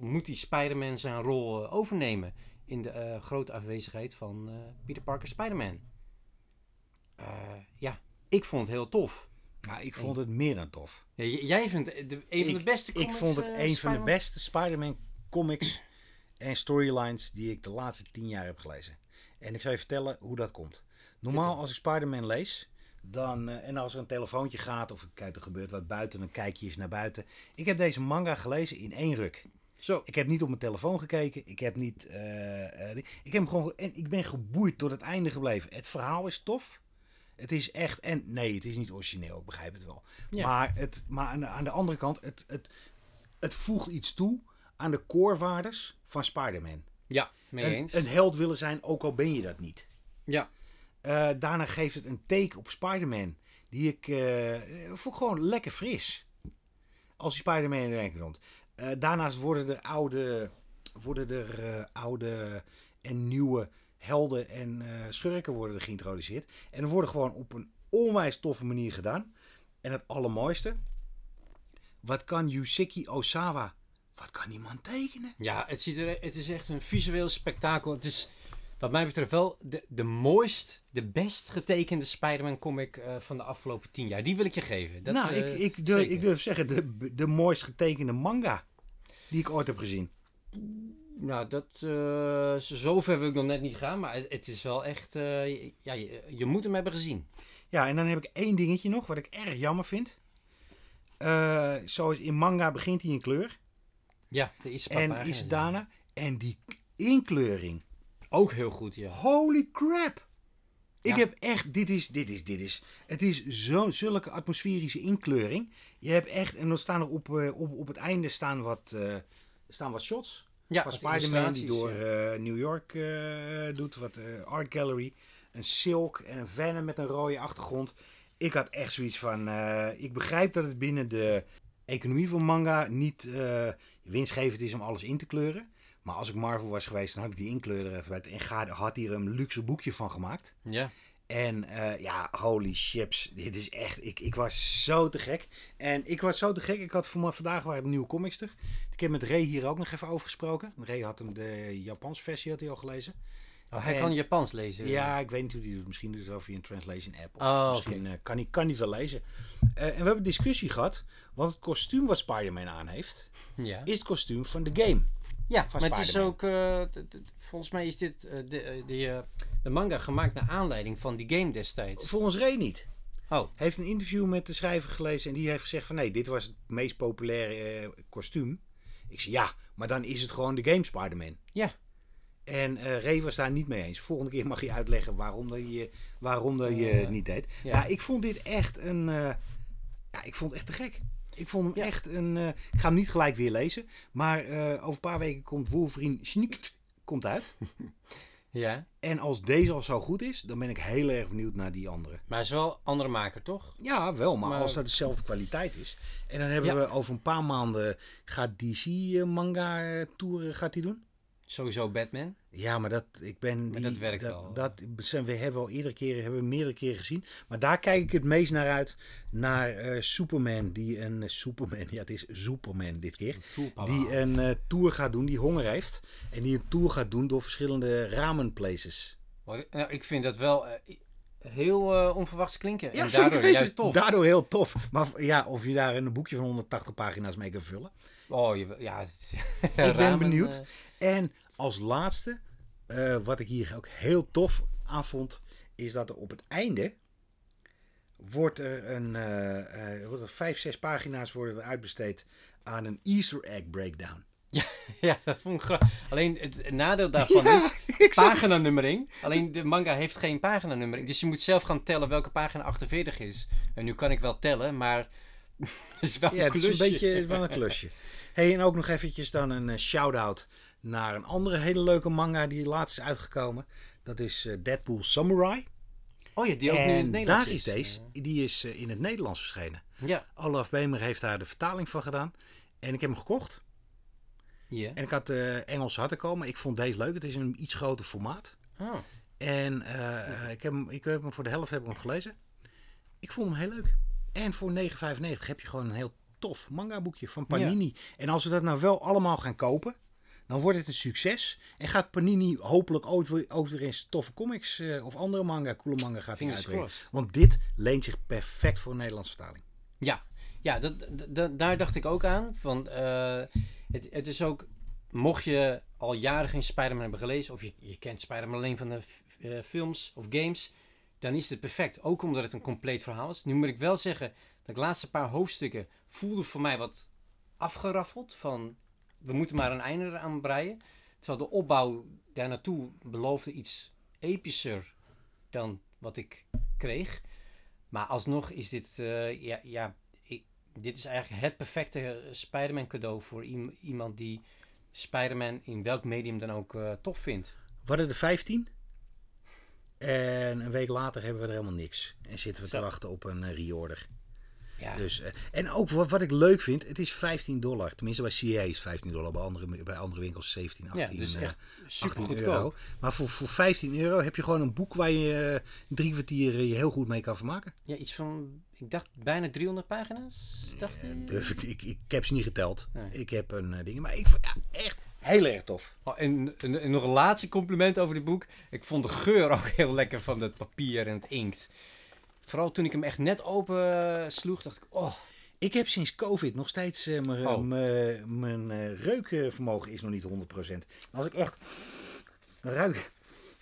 moet die Spider-Man zijn rol overnemen in de eh, grote afwezigheid van eh, Peter Parker Spider-Man. Eh, ja, ik vond het heel tof. Nou, ik vond het meer dan tof. Ja, jij vindt het de, een van de Ik- beste Ik comics, vond het een van de beste Spider-Man comics en storylines die ik de laatste tien jaar heb gelezen. En ik zal je vertellen hoe dat komt. Normaal als ik Spider-Man lees, dan, en als er een telefoontje gaat of kijk, er gebeurt wat buiten, dan kijk je eens naar buiten. Ik heb deze manga gelezen in één ruk. Zo, Ik heb niet op mijn telefoon gekeken. Ik heb niet. eh, eh, ik heb gewoon. En ik ben geboeid tot het einde gebleven. Het verhaal is tof. Het is echt. En nee, het is niet origineel. Ik begrijp het wel. Ja. Maar, het, maar aan, de, aan de andere kant, het, het, het voegt iets toe aan de koorwaardes van Spider-Man. ja, mee Een, eens. een held willen zijn, ook al ben je dat niet. ja, Eh, daarna geeft het een take op Spider-Man. Die ik. vond ik gewoon lekker fris. Als die Spider-Man in werking komt. Eh, daarnaast worden er oude. Worden er eh, oude en nieuwe helden en eh, schurken worden er geïntroduceerd. En er worden gewoon op een onwijs toffe manier gedaan. En het allermooiste. Wat kan Yusiki Osawa? Wat kan die man tekenen? ja het, ziet er, het is echt een visueel spektakel. Het is wat mij betreft wel de, de mooist, de best getekende Spider-Man comic eh, van de afgelopen tien jaar. Die wil ik je geven. Dat, nou, eh, ik, ik, durf, zeker. ik durf zeggen, de, de mooist getekende manga die ik ooit heb gezien. Nou, dat, eh, zover wil ik nog net niet gaan, maar het, is wel echt, ja, je, je moet hem hebben gezien. Ja, en dan heb ik één dingetje nog, wat ik erg jammer vind. Zoals in manga begint hij in kleur. Ja, de eerste En ja. Isadana. En die inkleuring. Ook heel goed, ja. Holy crap. Ik Ja. heb echt, dit is, dit is, dit is. Het is zo'n zulke atmosferische inkleuring. Je hebt echt, en dan staan er op, eh, op, op het einde staan wat, eh, staan wat shots. Ja, van Spider-Man die door eh, New York doet. Wat Art Gallery. Een Silk en een Venom met een rode achtergrond. Ik had echt zoiets van... ik begrijp dat het binnen de economie van manga niet winstgevend is om alles in te kleuren. Maar als ik Marvel was geweest, dan had ik die inkleuren eruit. En ga- had hier een luxe boekje van gemaakt. Ja. En eh, ja, holy chips. Dit is echt. Ik, ik was zo te gek. En ik was zo te gek. Ik had voor me vandaag waren de nieuwe comics er. Ik heb met Ray hier ook nog even over gesproken. Ray had hem de Japanse versie had hij al gelezen. Oh, hij En- kan Japans lezen. Ja, ik weet niet hoe die doet. Misschien doet het wel via een translation app. Of Oh, misschien eh, kan hij kan niet wel lezen. Eh, en we hebben een discussie gehad. Want het kostuum wat Spider-Man aan heeft, Ja, is het kostuum van de game. Ja van maar het is ook... eh, volgens mij is dit eh, de, eh, de, de manga gemaakt naar aanleiding van die game destijds. Volgens Ray niet. Oh, Hij heeft een interview met de schrijver gelezen en die heeft gezegd van nee, dit was het meest populaire kostuum. Ik zei ja, maar dan is het gewoon de game Spider-Man. ja. En eh Ray was daar niet mee eens. Volgende keer mag je uitleggen waarom dat je, waarom dat je het niet deed. ja. Ja. ik vond dit echt een. eh, ja, ik vond het echt te gek. Ik vond hem Ja. echt een. eh, ik ga hem niet gelijk weer lezen. Maar eh, over een paar weken komt Wolverine Sneakt komt uit. Ja, En als deze al zo goed is, dan ben ik heel erg benieuwd naar die andere. maar hij is wel andere maker, toch? Ja, wel, maar, Maar- als dat dezelfde kwaliteit is. En dan hebben Ja. we over een paar maanden. Gaat DC eh, manga tour gaat hij doen? Sowieso Batman. Ja, maar dat, ik ben die, dat werkt dat. Dat we hebben al iedere keer, hebben we meerdere keren gezien. Maar daar kijk ik het meest naar uit. Naar eh, Superman, die een eh, Superman, ja het is Superman dit keer. Die een eh, tour gaat doen, die honger heeft. En die een tour gaat doen door verschillende ramen places. Nou, ik vind dat wel heel onverwachts klinken. Ja, en daardoor juist tof. Daardoor heel tof. Maar ja, of je daar een boekje van 180 pagina's mee kan vullen. Oh, je, ja. Ik ben benieuwd. En als laatste, eh, wat ik hier ook heel tof aan vond, is dat er op het einde wordt er een wordt er vijf, zes pagina's worden er uitbesteed aan een Easter egg breakdown. ja, dat vond ik. Alleen het, nadeel daarvan Ja, is paginanummering. Alleen de manga heeft geen paginanummering. Dus je moet zelf gaan tellen welke pagina 48 is. En nu kan ik wel tellen, maar het is wel Ja, een het is een klusje. beetje wel een klusje. Hey, en ook nog eventjes dan een shout-out naar een andere hele leuke manga die laatst is uitgekomen. Dat is eh, Deadpool Samurai. Oh ja, die ook nu in het Nederlands daar is deze, die is eh, in het Nederlands verschenen. Ja. Olaf Bemer heeft daar de vertaling van gedaan. En ik heb hem gekocht. Ja. En ik had de Engels had ik al, maar ik vond deze leuk. Het is een iets groter formaat. Oh. En eh, ik, heb hem, ik heb hem voor de helft heb ik hem gelezen. Ik vond hem heel leuk. En voor 9,95 heb je gewoon een heel tof manga boekje van Panini. En als we dat nou wel allemaal gaan kopen, dan wordt het een succes. En gaat Panini hopelijk ook weer, ook weer eens toffe comics eh, of andere manga, coole manga gaat hij uitbrengen. Want dit leent zich perfect voor een Nederlandse vertaling. Ja, ja dat, daar dacht ik ook aan. Van, eh, het, het is ook, mocht je al jaren geen Spider-Man hebben gelezen, of je, je kent Spider-Man alleen van de eh, films of games, dan is het perfect. Ook omdat het een compleet verhaal is. Nu moet ik wel zeggen dat de laatste paar hoofdstukken voelden voor mij wat afgeraffeld. Van, we moeten maar een einde eraan breien. Terwijl de opbouw daar naartoe beloofde iets epischer dan wat ik kreeg. Maar alsnog is dit, eh, ja, ja ik- dit is eigenlijk het perfecte Spider-Man cadeau voor iem- iemand die Spider-Man in welk medium dan ook eh, tof vindt. We hadden er 15. En een week later hebben we er helemaal niks. En zitten we te wachten op een eh, reorder. Ja, Dus, eh, en ook wat, wat ik leuk vind, het is 15 dollar. Tenminste bij CA is 15 dollar, bij andere, bij andere winkels 17, 18, ja dus eh, echt super 18 goedkoop. euro. Maar voor, voor 15 euro heb je gewoon een boek waar je eh, drie kwartier je heel goed mee kan vermaken. Ja, iets van, ik dacht bijna 300 pagina's. Dacht ik. durf ik, ik, ik heb ze niet geteld. Nee. Ik heb een eh, ding, maar ik vond ja, echt heel erg tof. Oh, en, en, en nog een laatste compliment over dit boek. Ik vond de geur ook heel lekker van het papier en het inkt. Vooral toen ik hem echt net open eh, sloeg, dacht ik, oh, Ik heb sinds COVID nog steeds eh, mijn Oh. mijn- mijn eh, reukvermogen is nog niet 100%. Als ik echt dan ruik,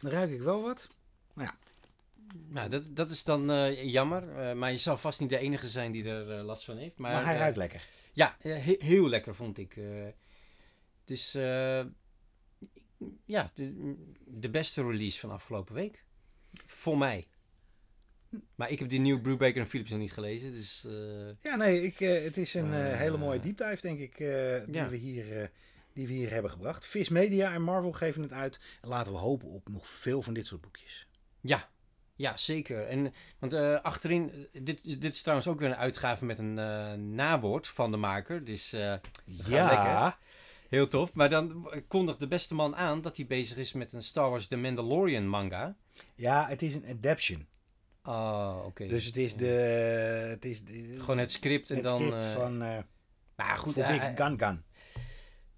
dan ruik ik wel wat. Maar ja, nou, dat, dat is dan eh, jammer. Eh, maar je zal vast niet de enige zijn die er eh, last van heeft. Maar, maar hij eh, ruikt lekker. Ja, eh, he- heel lekker vond ik. eh. Dus eh, ja, de, de beste release van afgelopen week. Voor mij. Maar ik heb die nieuwe Brubaker en Philips nog niet gelezen, dus... eh, Ja, nee, ik, eh, het is een eh, hele mooie deep dive, denk ik, die, ja. we hier, die we hier hebben gebracht. Viz Media en Marvel geven het uit. En laten we hopen op nog veel van dit soort boekjes. Ja, ja zeker. En, want achterin, dit, is- dit is trouwens ook weer een uitgave met een nawoord van de maker. Dus Ja, lekker. heel tof. Maar dan kondigt de beste man aan dat hij bezig is met een Star Wars The Mandalorian manga. ja, het is een adaption. Ah, oké. Dus het is de... Het is de Gewoon het script en het dan... script eh, van eh maar goed, hij, Gun Gun.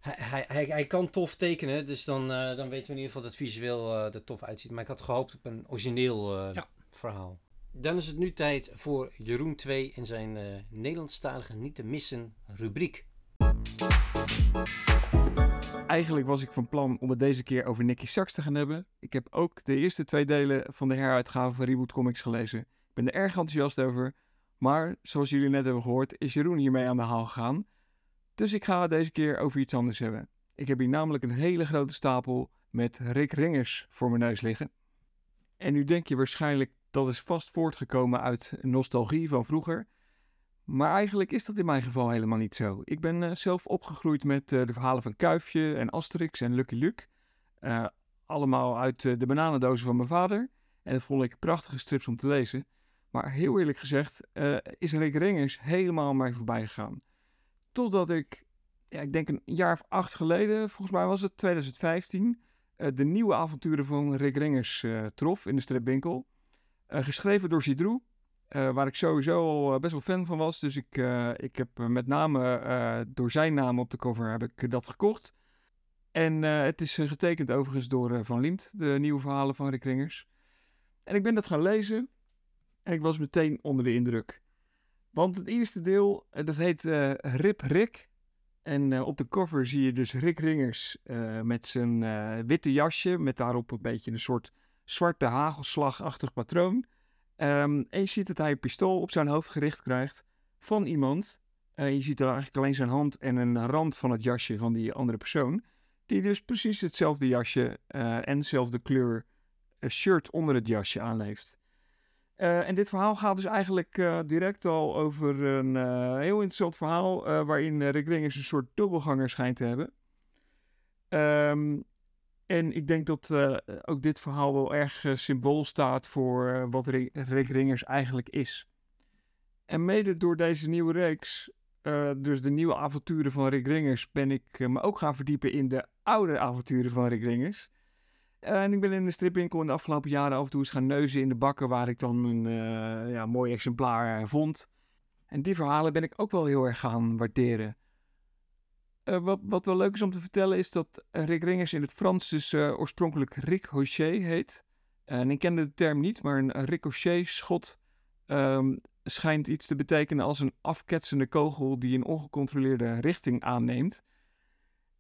hij, hij, hij- hij kan tof tekenen, dus dan, eh, dan weten we in ieder geval dat het visueel er tof uitziet. Maar ik had gehoopt op een origineel Ja. verhaal. Dan is het nu tijd voor Jeroen 2 en zijn Nederlandstalige niet te missen rubriek. Eigenlijk was ik van plan om het deze keer over Nicky Sachs te gaan hebben. Ik heb ook de eerste twee delen van de heruitgave van Reboot Comics gelezen. Ik ben er erg enthousiast over. Maar zoals jullie net hebben gehoord, is Jeroen hiermee aan de haal gegaan. Dus ik ga het deze keer over iets anders hebben. Ik heb hier namelijk een hele grote stapel met Rick Ringers voor mijn neus liggen. En nu denk je waarschijnlijk dat is vast voortgekomen uit nostalgie van vroeger. Maar eigenlijk is dat in mijn geval helemaal niet zo. Ik ben eh, zelf opgegroeid met eh, de verhalen van Kuifje en Asterix en Lucky Luke. Eh, allemaal uit de bananendozen van mijn vader. En dat vond ik prachtige strips om te lezen. Maar heel eerlijk gezegd is Rick Ringers helemaal mij voorbij gegaan. Totdat ik, ja, ik denk een jaar of acht geleden, volgens mij was het 2015, eh, de nieuwe avonturen van Rick Ringers trof in de stripwinkel. Geschreven door Zidroe. Eh, waar ik sowieso al eh, best wel fan van was. Dus ik, eh, ik heb met name door zijn naam op de cover heb ik dat gekocht. En het is getekend overigens door Van Liemt, de nieuwe verhalen van Rick Ringers. En ik ben dat gaan lezen en ik was meteen onder de indruk. Want het eerste deel, dat heet Rip Rick. En op de cover zie je dus Rick Ringers met zijn witte jasje, met daarop een beetje een soort zwarte hagelslagachtig patroon. Ehm, en je ziet dat hij een pistool op zijn hoofd gericht krijgt van iemand. Eh, je ziet er eigenlijk alleen zijn hand en een rand van het jasje van die andere persoon. Die dus precies hetzelfde jasje eh, en dezelfde kleur eh, shirt onder het jasje aanleeft. En dit verhaal gaat dus eigenlijk direct al over een heel interessant verhaal. waarin Rick Ringers een soort dubbelganger schijnt te hebben. Ehm, en ik denk dat eh, ook dit verhaal wel erg eh, symbool staat voor eh, wat Rick, Ringers eigenlijk is. En mede door deze nieuwe reeks, dus de nieuwe avonturen van Rick Ringers, ben ik me ook gaan verdiepen in de oude avonturen van Rick Ringers. En ik ben in de stripwinkel in de afgelopen jaren af en toe eens gaan neuzen in de bakken waar ik dan een ja, mooi exemplaar vond. En die verhalen ben ik ook wel heel erg gaan waarderen. Eh, wat, wat wel leuk is om te vertellen is dat Rick Ringers in het Frans dus eh, oorspronkelijk Rick Hochet heet. En ik kende de term niet, maar een ricochet-schot ehm, schijnt iets te betekenen als een afketsende kogel die een ongecontroleerde richting aanneemt.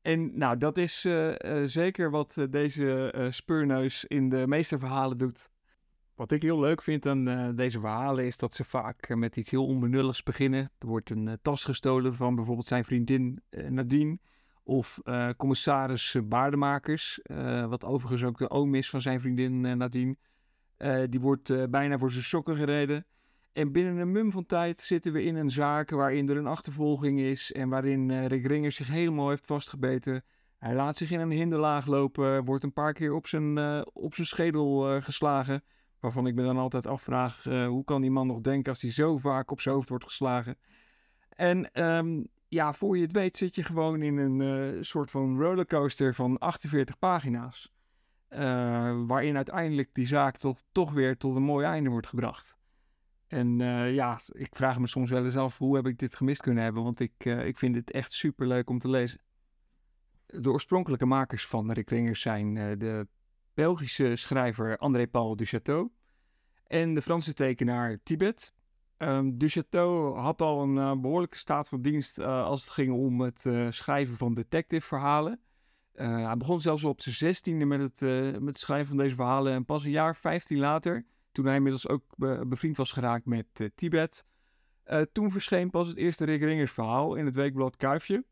En nou, dat is eh, zeker wat deze speurneus in de meeste verhalen doet. Wat ik heel leuk vind aan eh, deze verhalen is dat ze vaak eh, met iets heel onbenulligs beginnen. Er wordt een eh, tas gestolen van bijvoorbeeld zijn vriendin Nadine. Of commissaris Baardemakers, wat overigens ook de oom is van zijn vriendin Nadine. Die wordt bijna voor zijn sokken gereden. En binnen een mum van tijd zitten we in een zaak waarin er een achtervolging is. En waarin Rick Ringers zich helemaal heeft vastgebeten. Hij laat zich in een hinderlaag lopen. Wordt een paar keer op zijn, op zijn schedel geslagen. Waarvan ik me dan altijd afvraag, eh, hoe kan die man nog denken als hij zo vaak op zijn hoofd wordt geslagen? En ehm, ja, voor je het weet zit je gewoon in een eh, soort van rollercoaster van 48 pagina's. Eh, waarin uiteindelijk die zaak toch, toch weer tot een mooi einde wordt gebracht. En ja, ik vraag me soms wel eens af, hoe heb ik dit gemist kunnen hebben? Want ik, ik vind het echt super leuk om te lezen. De oorspronkelijke makers van Rick Ringers zijn de Belgische schrijver André-Paul Duchateau en de Franse tekenaar Tibet. Um, Duchateau had al een eh, behoorlijke staat van dienst eh, als het ging om het eh, schrijven van detective verhalen. Eh, hij begon zelfs op zijn zestiende met het, met het schrijven van deze verhalen en pas een jaar, vijftien later, toen hij inmiddels ook be- bevriend was geraakt met Tibet, toen verscheen pas het eerste Rick Ringers verhaal in het weekblad Kuifje.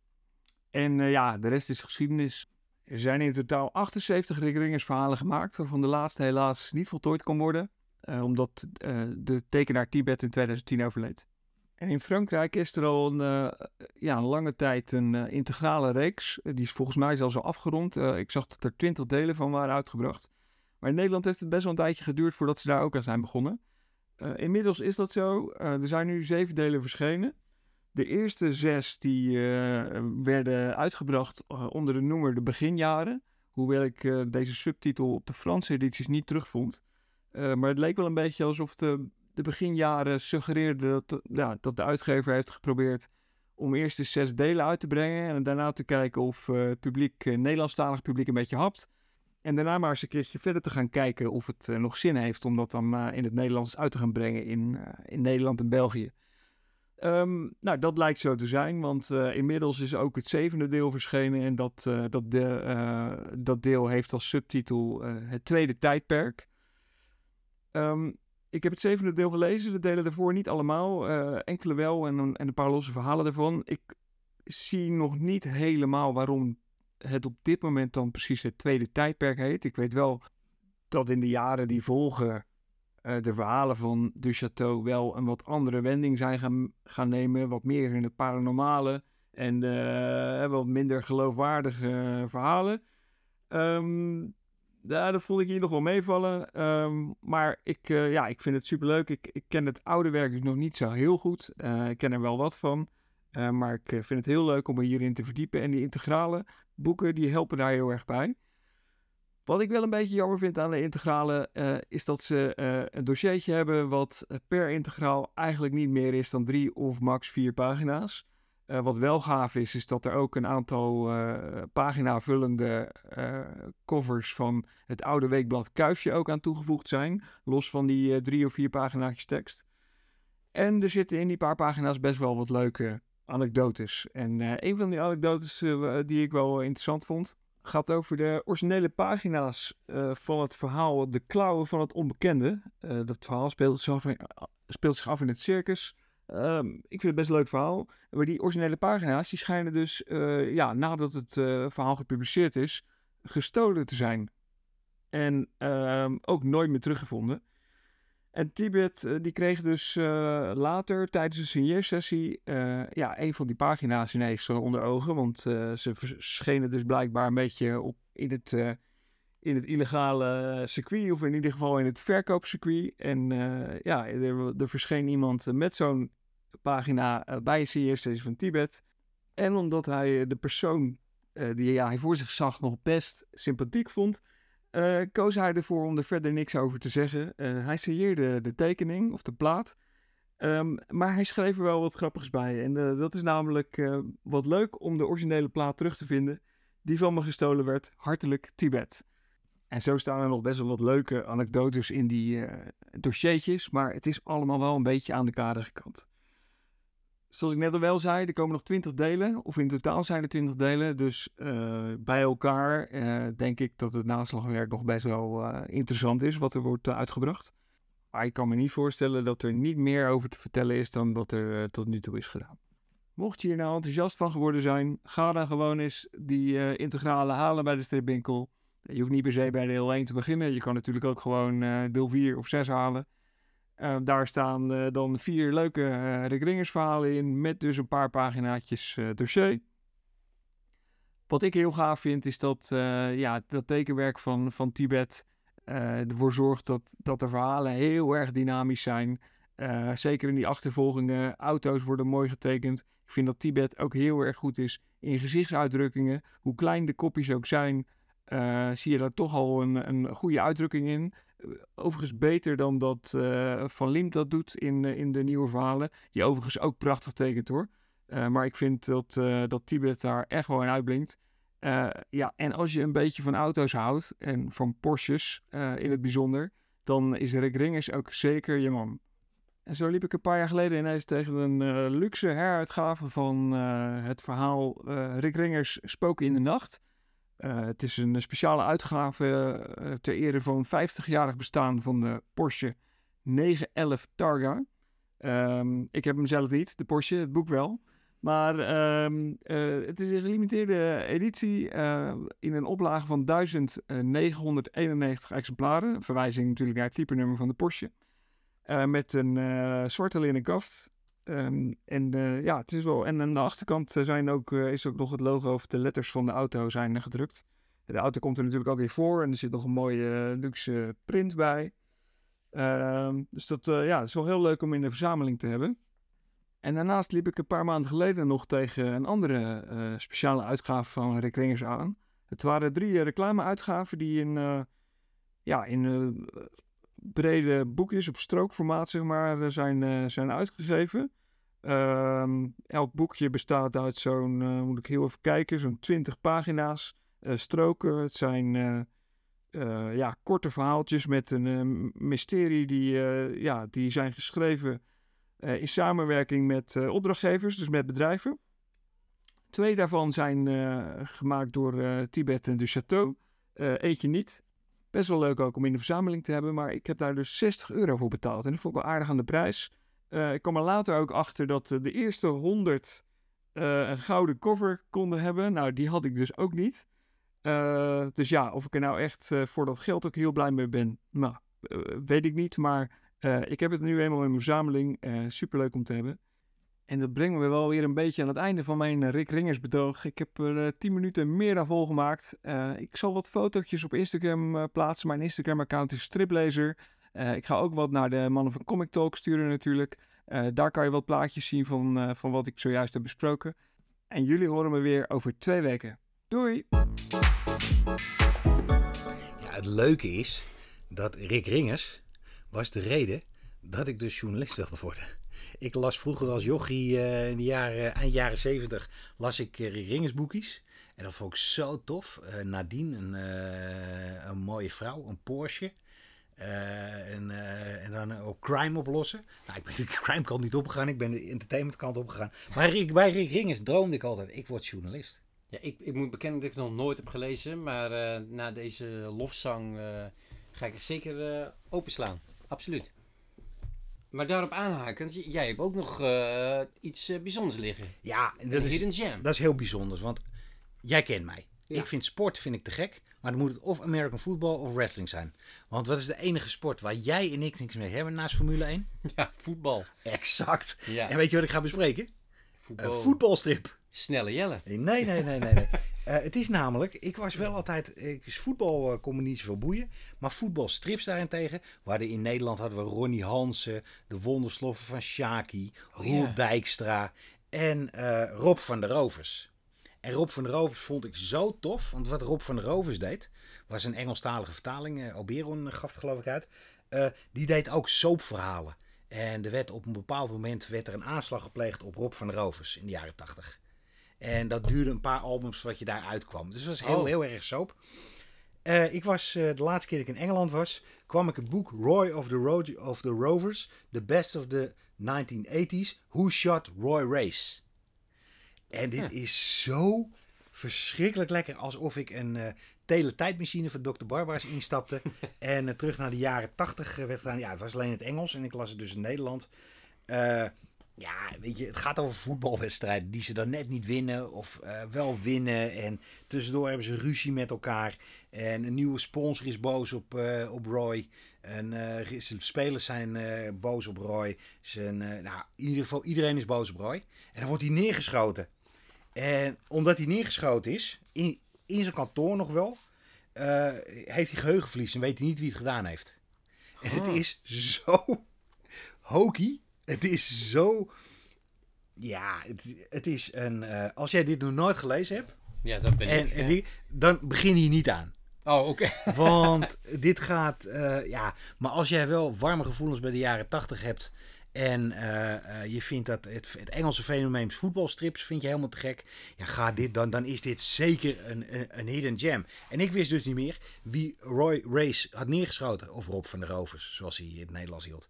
En ja, de rest is geschiedenis. Er zijn in totaal 78 Rick Ringers verhalen gemaakt, waarvan de laatste helaas niet voltooid kon worden, eh, omdat eh, de tekenaar Tibet in 2010 overleed. En in Frankrijk is er al een, eh, ja, een lange tijd een integrale reeks. Die is volgens mij zelfs al afgerond. Ik zag dat er 20 delen van waren uitgebracht. Maar in Nederland heeft het best wel een tijdje geduurd voordat ze daar ook aan zijn begonnen. Inmiddels is dat zo. Er zijn nu zeven delen verschenen. De eerste zes die eh, werden uitgebracht eh, onder de noemer De Beginjaren. Hoewel ik eh, deze subtitel op de Franse edities niet terugvond. Maar het leek wel een beetje alsof de, de beginjaren suggereerden dat, ja, dat de uitgever heeft geprobeerd om eerst de zes delen uit te brengen. En daarna te kijken of het publiek, eh, Nederlandstalig publiek een beetje hapt. En daarna maar eens een keertje verder te gaan kijken of het nog zin heeft om dat dan in het Nederlands uit te gaan brengen in, in Nederland en België. Ehm, nou, dat lijkt zo te zijn, want eh, inmiddels is ook het zevende deel verschenen. En dat, eh, dat, de, eh, dat deel heeft als subtitel Het Tweede Tijdperk. Ehm, ik heb het zevende deel gelezen, de delen daarvoor niet allemaal. enkele wel en, en een paar losse verhalen daarvan. Ik zie nog niet helemaal waarom het op dit moment dan precies het tweede tijdperk heet. Ik weet wel dat in de jaren die volgen eh, de verhalen van Du Chateau wel een wat andere wending zijn gaan, gaan nemen. Wat meer in het paranormale en eh, wat minder geloofwaardige verhalen. Ehm, ja, dat voel ik hier nog wel meevallen. Ehm, maar ik, eh, ja, ik vind het superleuk. Ik, ik ken het oude werk dus nog niet zo heel goed. Eh, ik ken er wel wat van. Eh, maar ik eh, vind het heel leuk om me hierin te verdiepen. En die integrale boeken, die helpen daar heel erg bij. Wat ik wel een beetje jammer vind aan de integrale, eh, is dat ze eh, een dossiertje hebben wat eh, per integraal eigenlijk niet meer is dan drie of max vier pagina's. Wat wel gaaf is, is dat er ook een aantal pagina-vullende covers van het oude weekblad Kuifje ook aan toegevoegd zijn. Los van die drie of vier pagina's tekst. En er zitten in die paar pagina's best wel wat leuke anekdotes. En een van die anekdotes die ik wel interessant vond, gaat over de originele pagina's eh, van het verhaal De Klauwen van het Onbekende. Eh, dat verhaal speelt zich af in, het circus. Ehm, ik vind het best een leuk verhaal. Maar die originele pagina's die schijnen dus, eh, ja, nadat het verhaal gepubliceerd is, gestolen te zijn. En ehm, ook nooit meer teruggevonden. En Tibet eh, die kreeg dus eh, later tijdens een signeersessie eh, ja, een van die pagina's ineens onder ogen. Want ze verschenen dus blijkbaar een beetje op, in, het, in het illegale circuit. Of in ieder geval in het verkoopcircuit. En ja, er, er verscheen iemand met zo'n pagina bij een signeersessie van Tibet. En omdat hij de persoon die ja, hij voor zich zag nog best sympathiek vond... eh, koos hij ervoor om er verder niks over te zeggen. Eh, hij signeerde de tekening of de plaat. Ehm, maar hij schreef er wel wat grappigs bij. En eh, dat is namelijk wat leuk om de originele plaat terug te vinden. Die van me gestolen werd. Hartelijk Tibet. En zo staan er nog best wel wat leuke anekdotes in die dossiertjes. Maar het is allemaal wel een beetje aan de kaderige kant. Zoals ik net al wel zei, er komen nog 20 delen. Of in totaal zijn er 20 delen. Dus eh, bij elkaar eh, denk ik dat het naslagwerk nog best wel eh, interessant is wat er wordt uitgebracht. Maar ik kan me niet voorstellen dat er niet meer over te vertellen is dan wat er tot nu toe is gedaan. Mocht je hier nou enthousiast van geworden zijn, ga dan gewoon eens die integrale halen bij de stripwinkel. Je hoeft niet per se bij deel 1 te beginnen. Je kan natuurlijk ook gewoon deel 4 of 6 halen. Eh, daar staan eh, dan vier leuke eh Rick Ringers verhalen in, met dus een paar paginaatjes dossier. Wat ik heel gaaf vind, is dat ja, dat tekenwerk van, van Tibet ervoor zorgt dat, dat de verhalen heel erg dynamisch zijn. Zeker in die achtervolgingen, auto's worden mooi getekend. Ik vind dat Tibet ook heel erg goed is in gezichtsuitdrukkingen. Hoe klein de kopjes ook zijn, zie je daar toch al een, een goede uitdrukking in. Overigens beter dan dat eh, Van Liemt dat doet in, eh, in de nieuwe verhalen. Die overigens ook prachtig tekent hoor. Eh, maar ik vind dat, dat Tibet daar echt wel in uitblinkt. Ja, en als je een beetje van auto's houdt, en van Porsches in het bijzonder, dan is Rick Ringers ook zeker je man. En zo liep ik een paar jaar geleden ineens tegen een luxe heruitgave van het verhaal Rick Ringers Spoken in de Nacht. Eh, het is een speciale uitgave eh, ter ere van 50-jarig bestaan van de Porsche 911 Targa. Ehm, ik heb hem zelf niet, de Porsche, het boek wel. Maar ehm, eh, het is een gelimiteerde editie eh, in een oplage van 1991 exemplaren. Verwijzing natuurlijk naar het typenummer van de Porsche. Eh, met een eh, zwarte linnen kaft. Ehm, en eh, ja, het is wel. En aan de achterkant eh, zijn ook, eh, is ook nog het logo of de letters van de auto zijn gedrukt. De auto komt er natuurlijk ook weer voor en er zit nog een mooie luxe print bij. Ehm, dus dat ja, is wel heel leuk om in de verzameling te hebben. En daarnaast liep ik een paar maanden geleden nog tegen een andere speciale uitgave van Rick Ringers aan. Het waren drie reclameuitgaven die in, ja, in brede boekjes op strookformaat zeg maar, eh, zijn, eh, zijn uitgegeven. Ehm, elk boekje bestaat uit zo'n, eh, moet ik heel even kijken, zo'n 20 pagina's stroken. Het zijn ja, korte verhaaltjes met een mysterie die, ja, die zijn geschreven in samenwerking met opdrachtgevers, dus met bedrijven. Twee daarvan zijn gemaakt door Tibet en. Eh, eentje niet. Best wel leuk ook om in de verzameling te hebben, maar ik heb daar dus 60 euro voor betaald. En dat vond ik wel aardig aan de prijs. Eh, ik kwam er later ook achter dat eh, de eerste 100 eh, een gouden cover konden hebben. Nou, die had ik dus ook niet. Dus ja, of ik er nou echt voor dat geld ook heel blij mee ben, nou, weet ik niet. Maar ik heb het nu eenmaal in mijn verzameling. Eh superleuk om te hebben. En dat brengt me wel weer een beetje aan het einde van mijn eh, Rick Ringers betoog. Ik heb er eh, 10 minuten meer dan volgemaakt. Eh ik zal wat fotootjes op Instagram eh, plaatsen. Mijn Instagram-account is striplezer. Eh, ik ga ook wat naar de mannen van Comic Talk sturen natuurlijk. Eh, daar kan je wat plaatjes zien van, eh, van wat ik zojuist heb besproken. En jullie horen me weer over twee weken. Doei! Ja, het leuke is dat Rick Ringers was de reden dat ik dus journalist wilde worden. Ik las vroeger als jochie eh, in de jaren, eind jaren 70 las ik eh, Rick Ringers boekjes. En dat vond ik zo tof. Eh, Nadine, een, een mooie vrouw, een Porsche. En, en dan ook crime oplossen. Nou, ik ben de crime kant niet opgegaan, ik ben de entertainment kant opgegaan. Maar bij Rick Ringers droomde ik altijd, ik word journalist. Ja, ik, ik moet bekennen dat ik het nog nooit heb gelezen, maar na deze lofzang ga ik er zeker openslaan. Absoluut. Maar daarop aanhakend, jij hebt ook nog eh, iets eh, bijzonders liggen. Ja, dat is, hidden. Dat is heel bijzonder, want jij kent mij. Ja. Ik vind sport vind ik te gek, maar dan moet het of American football of wrestling zijn. Want wat is de enige sport waar jij en ik niks mee hebben naast Formule 1? Ja, voetbal. Exact. Ja, En weet je wat ik ga bespreken? voetbal. Een voetbalstrip. Snelle Jelle. Nee, nee, nee, nee, nee. Eh, het is namelijk, ik was wel altijd, ik voetbal eh, kon me niet zoveel boeien, maar voetbalstrips daarentegen. Hadden in Nederland hadden we Ronnie Hansen, de wondersloffen van Shaki, Roel ja. Dijkstra en eh, Rob van der Rovers. En Rob van der Rovers vond ik zo tof, want wat Rob van der Rovers deed, was een Engelstalige vertaling, eh Oberon gaf het geloof ik uit. Die deed ook soapverhalen. En er werd op een bepaald moment werd er een aanslag gepleegd op Rob van der Rovers in de jaren tachtig. En dat duurde een paar albums voordat je daar uitkwam. Dus het was heel, Oh. heel erg soap. Eh, ik was, eh, de laatste keer dat ik in Engeland was, kwam ik het boek Roy of the, Ro- of the Rovers, The Best of the 1980s, Who Shot Roy Race. En dit is zo verschrikkelijk lekker, alsof ik een eh teletijdmachine van Dr. Barbara's instapte en terug naar de jaren 80 werd gedaan. Ja, het was alleen het Engels en ik las het dus in Nederland. Ja, weet je, het gaat over voetbalwedstrijden die ze dan net niet winnen of eh, wel winnen. En tussendoor hebben ze ruzie met elkaar. En een nieuwe sponsor is boos op, eh, op Roy. En de spelers zijn boos op Roy. Zijn, nou, in ieder geval, iedereen is boos op Roy. En dan wordt hij neergeschoten. En omdat hij neergeschoten is, in, in zijn kantoor nog wel, heeft hij geheugenverlies en weet hij niet wie het gedaan heeft. En het Ah. is zo hokey. Het is zo. Ja, het, het is een. eh, als jij dit nog nooit gelezen hebt, Ja, dat ben en, ik. en die, dan begin hier niet aan. Oh, oké. Want dit gaat. eh, ja, maar als jij wel warme gevoelens bij de jaren 80 hebt. En eh, je vindt dat het, het Engelse fenomeen voetbalstrips vind je helemaal te gek. Ja, ga dit dan, dan is dit zeker een, een, een hidden gem. En ik wist dus niet meer wie Roy Race had neergeschoten. Of Rob van der Rovers, zoals hij in het Nederlands hield.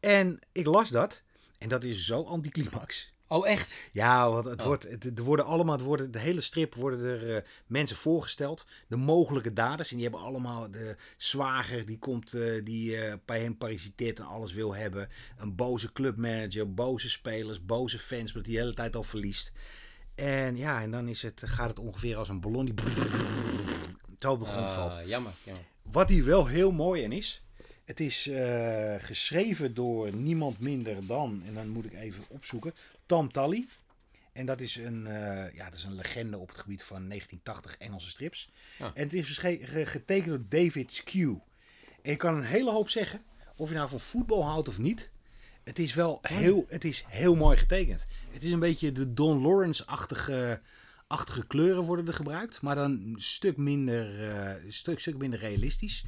En ik las dat. En dat is zo anticlimax. Oh, echt? Ja, want het Oh. wordt, het, er worden allemaal, het worden, de hele strip worden er eh, mensen voorgesteld. De mogelijke daders. En die hebben allemaal de zwager die komt, eh, die eh, bij hem parasiteert en alles wil hebben. Een boze clubmanager, boze spelers, boze fans, dat die de hele tijd al verliest. En ja, en dan is het, gaat het ongeveer als een ballon die zo op de grond valt. Ah, jammer, jammer. Wat hier wel heel mooi in is. Het is eh, geschreven door niemand minder dan, en dan moet ik even opzoeken, Tam Tally. En dat is een, eh, ja, dat is een legende op het gebied van 1980 Engelse strips. En het is getekend door David Skew. En je kan een hele hoop zeggen, of je nou van voetbal houdt of niet. Het is wel heel, het is heel mooi getekend. Het is een beetje de Don Lawrence-achtige achtige kleuren worden er gebruikt. Maar dan een stuk minder, eh, stuk, stuk minder realistisch.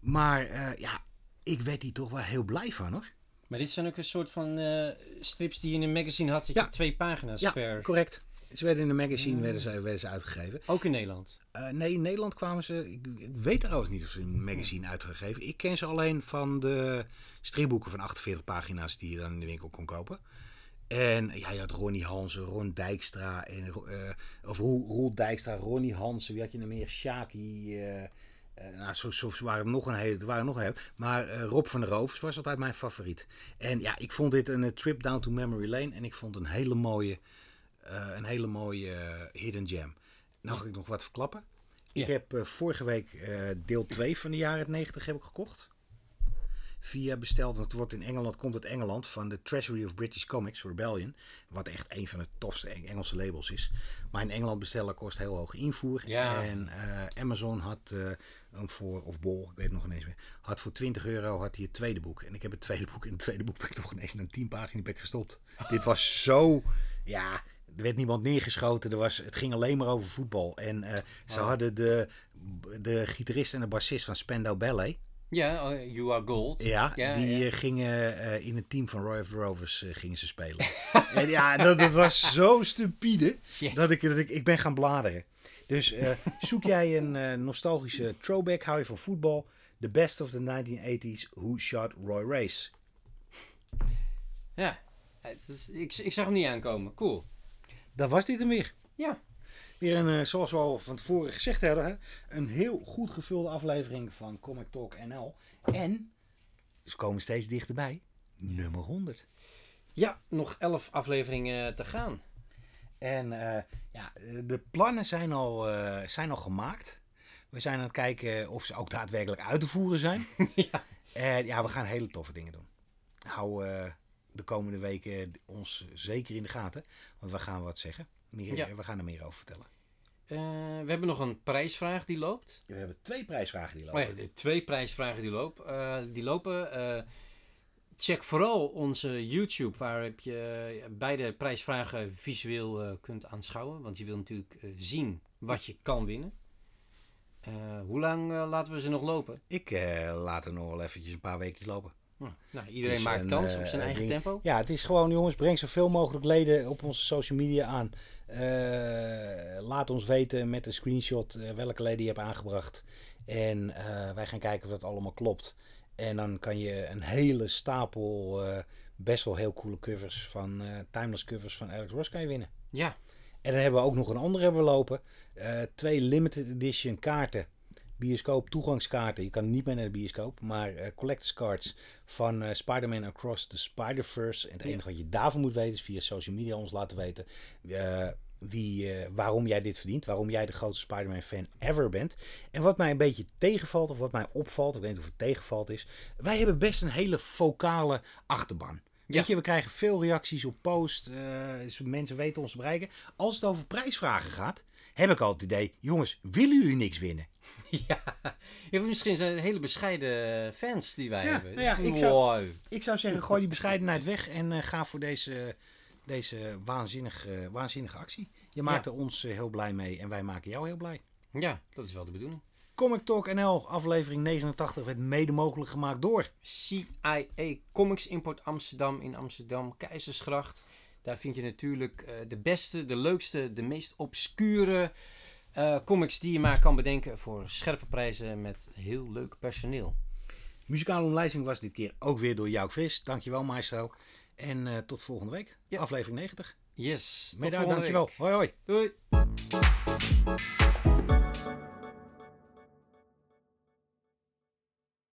Maar ja, ik werd hier toch wel heel blij van hoor. Maar dit zijn ook een soort van eh, strips die je in een magazine had. Dat Ja. je twee pagina's Ja, per... correct. Ze werden in de magazine werden ze, werden ze uitgegeven. Ook in Nederland. Eh, nee, in Nederland kwamen ze. Ik, ik weet trouwens niet of ze in een magazine uitgegeven. Ik ken ze alleen van de stripboeken van 48 pagina's die je dan in de winkel kon kopen. En ja, je had Ronnie Hansen, Ron Dijkstra. En, eh, of Roel, Roel Dijkstra, Ronnie Hansen. Wie had je nog meer? Shaki. Eh, nou, zo, zo waren er nog een hele. Er waren nog een hele. Maar eh, Rob van der Rovers was altijd mijn favoriet. En ja, ik vond dit een eh, trip down to memory lane. En ik vond een hele mooie, een hele mooie hidden gem. Nou ga ik nog wat verklappen. Ik Ja. heb vorige week deel 2 van de jaren 90 heb ik gekocht. Via besteld, want het wordt in Engeland, komt uit Engeland van de Treasury of British Comics, Rebellion. Wat echt een van de tofste Eng- Engelse labels is. Maar in Engeland bestellen kost heel hoog invoer. Ja. En eh, Amazon had eh, hem voor, of Bol, ik weet het nog ineens meer, had voor 20 euro had hij het tweede boek. En ik heb het tweede boek, in het tweede boek ben ik nog ineens na 10 pagina's ben ik gestopt. Dit was zo, ja, er werd niemand neergeschoten. Er was, het ging alleen maar over voetbal. En eh, ze Oh. hadden de, de gitarist en de bassist van Spandau Ballet. Ja, oh, You Are Gold. Ja, Ja, die ja. eh, gingen eh, in het team van Roy of the Rovers eh, gingen ze spelen. en ja, dat, dat was zo stupide dat ik, dat ik, ik ben gaan bladeren. Dus zoek jij een nostalgische throwback, hou je van voetbal? The best of the 1980s, Who Shot Roy Race? Ja. Is- ik, ik zag hem niet aankomen. Cool. Dat was dit hem weer. Ja. Weer een, eh, zoals we al van tevoren gezegd hè, een heel goed gevulde aflevering van Comic Talk NL. En ze komen steeds dichterbij. Nummer 100. Ja, nog elf afleveringen te gaan. En eh, ja, de plannen zijn al, eh, zijn al gemaakt. We zijn aan het kijken of ze ook daadwerkelijk uit te voeren zijn. ja. En ja, we gaan hele toffe dingen doen. Hou de komende weken ons zeker in de gaten. Want we gaan wat zeggen. Meer, Ja. We gaan er meer over vertellen. Eh, we hebben nog een prijsvraag die loopt. We hebben twee prijsvragen die Oh lopen. ja, de twee prijsvragen die, loop, eh, die lopen. Eh, check vooral onze YouTube, waarop je beide prijsvragen visueel kunt aanschouwen. Want je wil natuurlijk zien wat je kan winnen. Hoe lang laten we ze nog lopen? Ik laat er nog wel eventjes een paar weken lopen. Nou, iedereen is maakt een, kans eh, op zijn een eigen ding. tempo. Ja, het is gewoon, jongens, breng zoveel mogelijk leden op onze social media aan. Eh, laat ons weten met een screenshot eh, welke leden je hebt aangebracht. En eh, wij gaan kijken of dat allemaal klopt. En dan kan je een hele stapel eh, best wel heel coole covers van eh, timeless covers van Alex Ross kan je winnen. Ja, En dan hebben we ook nog een andere hebben we lopen. Eh, twee limited edition kaarten. Bioscoop toegangskaarten. Je kan niet meer naar de bioscoop. Maar collectors cards van eh, Spider-Man Across the Spider-Verse. En het enige wat je daarvoor moet weten is via social media ons laten weten. eh, wie, waarom jij dit verdient. Waarom jij de grootste Spider-Man fan ever bent. En wat mij een beetje tegenvalt. Of wat mij opvalt. Ik weet niet of het tegenvalt is. Wij hebben best een hele vocale achterban. Ja. Weet je, we krijgen veel reacties op post. mensen weten ons te bereiken. Als het over prijsvragen gaat, heb ik al het idee: jongens, willen jullie niks winnen? ja. ja misschien zijn het hele bescheiden fans die wij Ja, hebben. nou ja, ik zou- Wow. Ik zou zeggen, gooi die bescheidenheid weg en eh, ga voor deze, deze waanzinnige, waanzinnige actie. Je maakt er ons eh, heel blij mee en wij maken jou heel blij. Ja, dat is wel de bedoeling. Comic Talk NL, aflevering 89, werd mede mogelijk gemaakt door. CIA Comics Import Amsterdam in Amsterdam, Keizersgracht. Daar vind je natuurlijk eh, de beste, de leukste, de meest obscure eh, comics die je maar kan bedenken voor scherpe prijzen met heel leuk personeel. Muzikale omlijsting was dit keer ook weer door Jouk Vis. Dankjewel, maestro. En eh, tot volgende week. Ja. Aflevering 90. Yes. volgende dankjewel. week. Hoi hoi. Doei.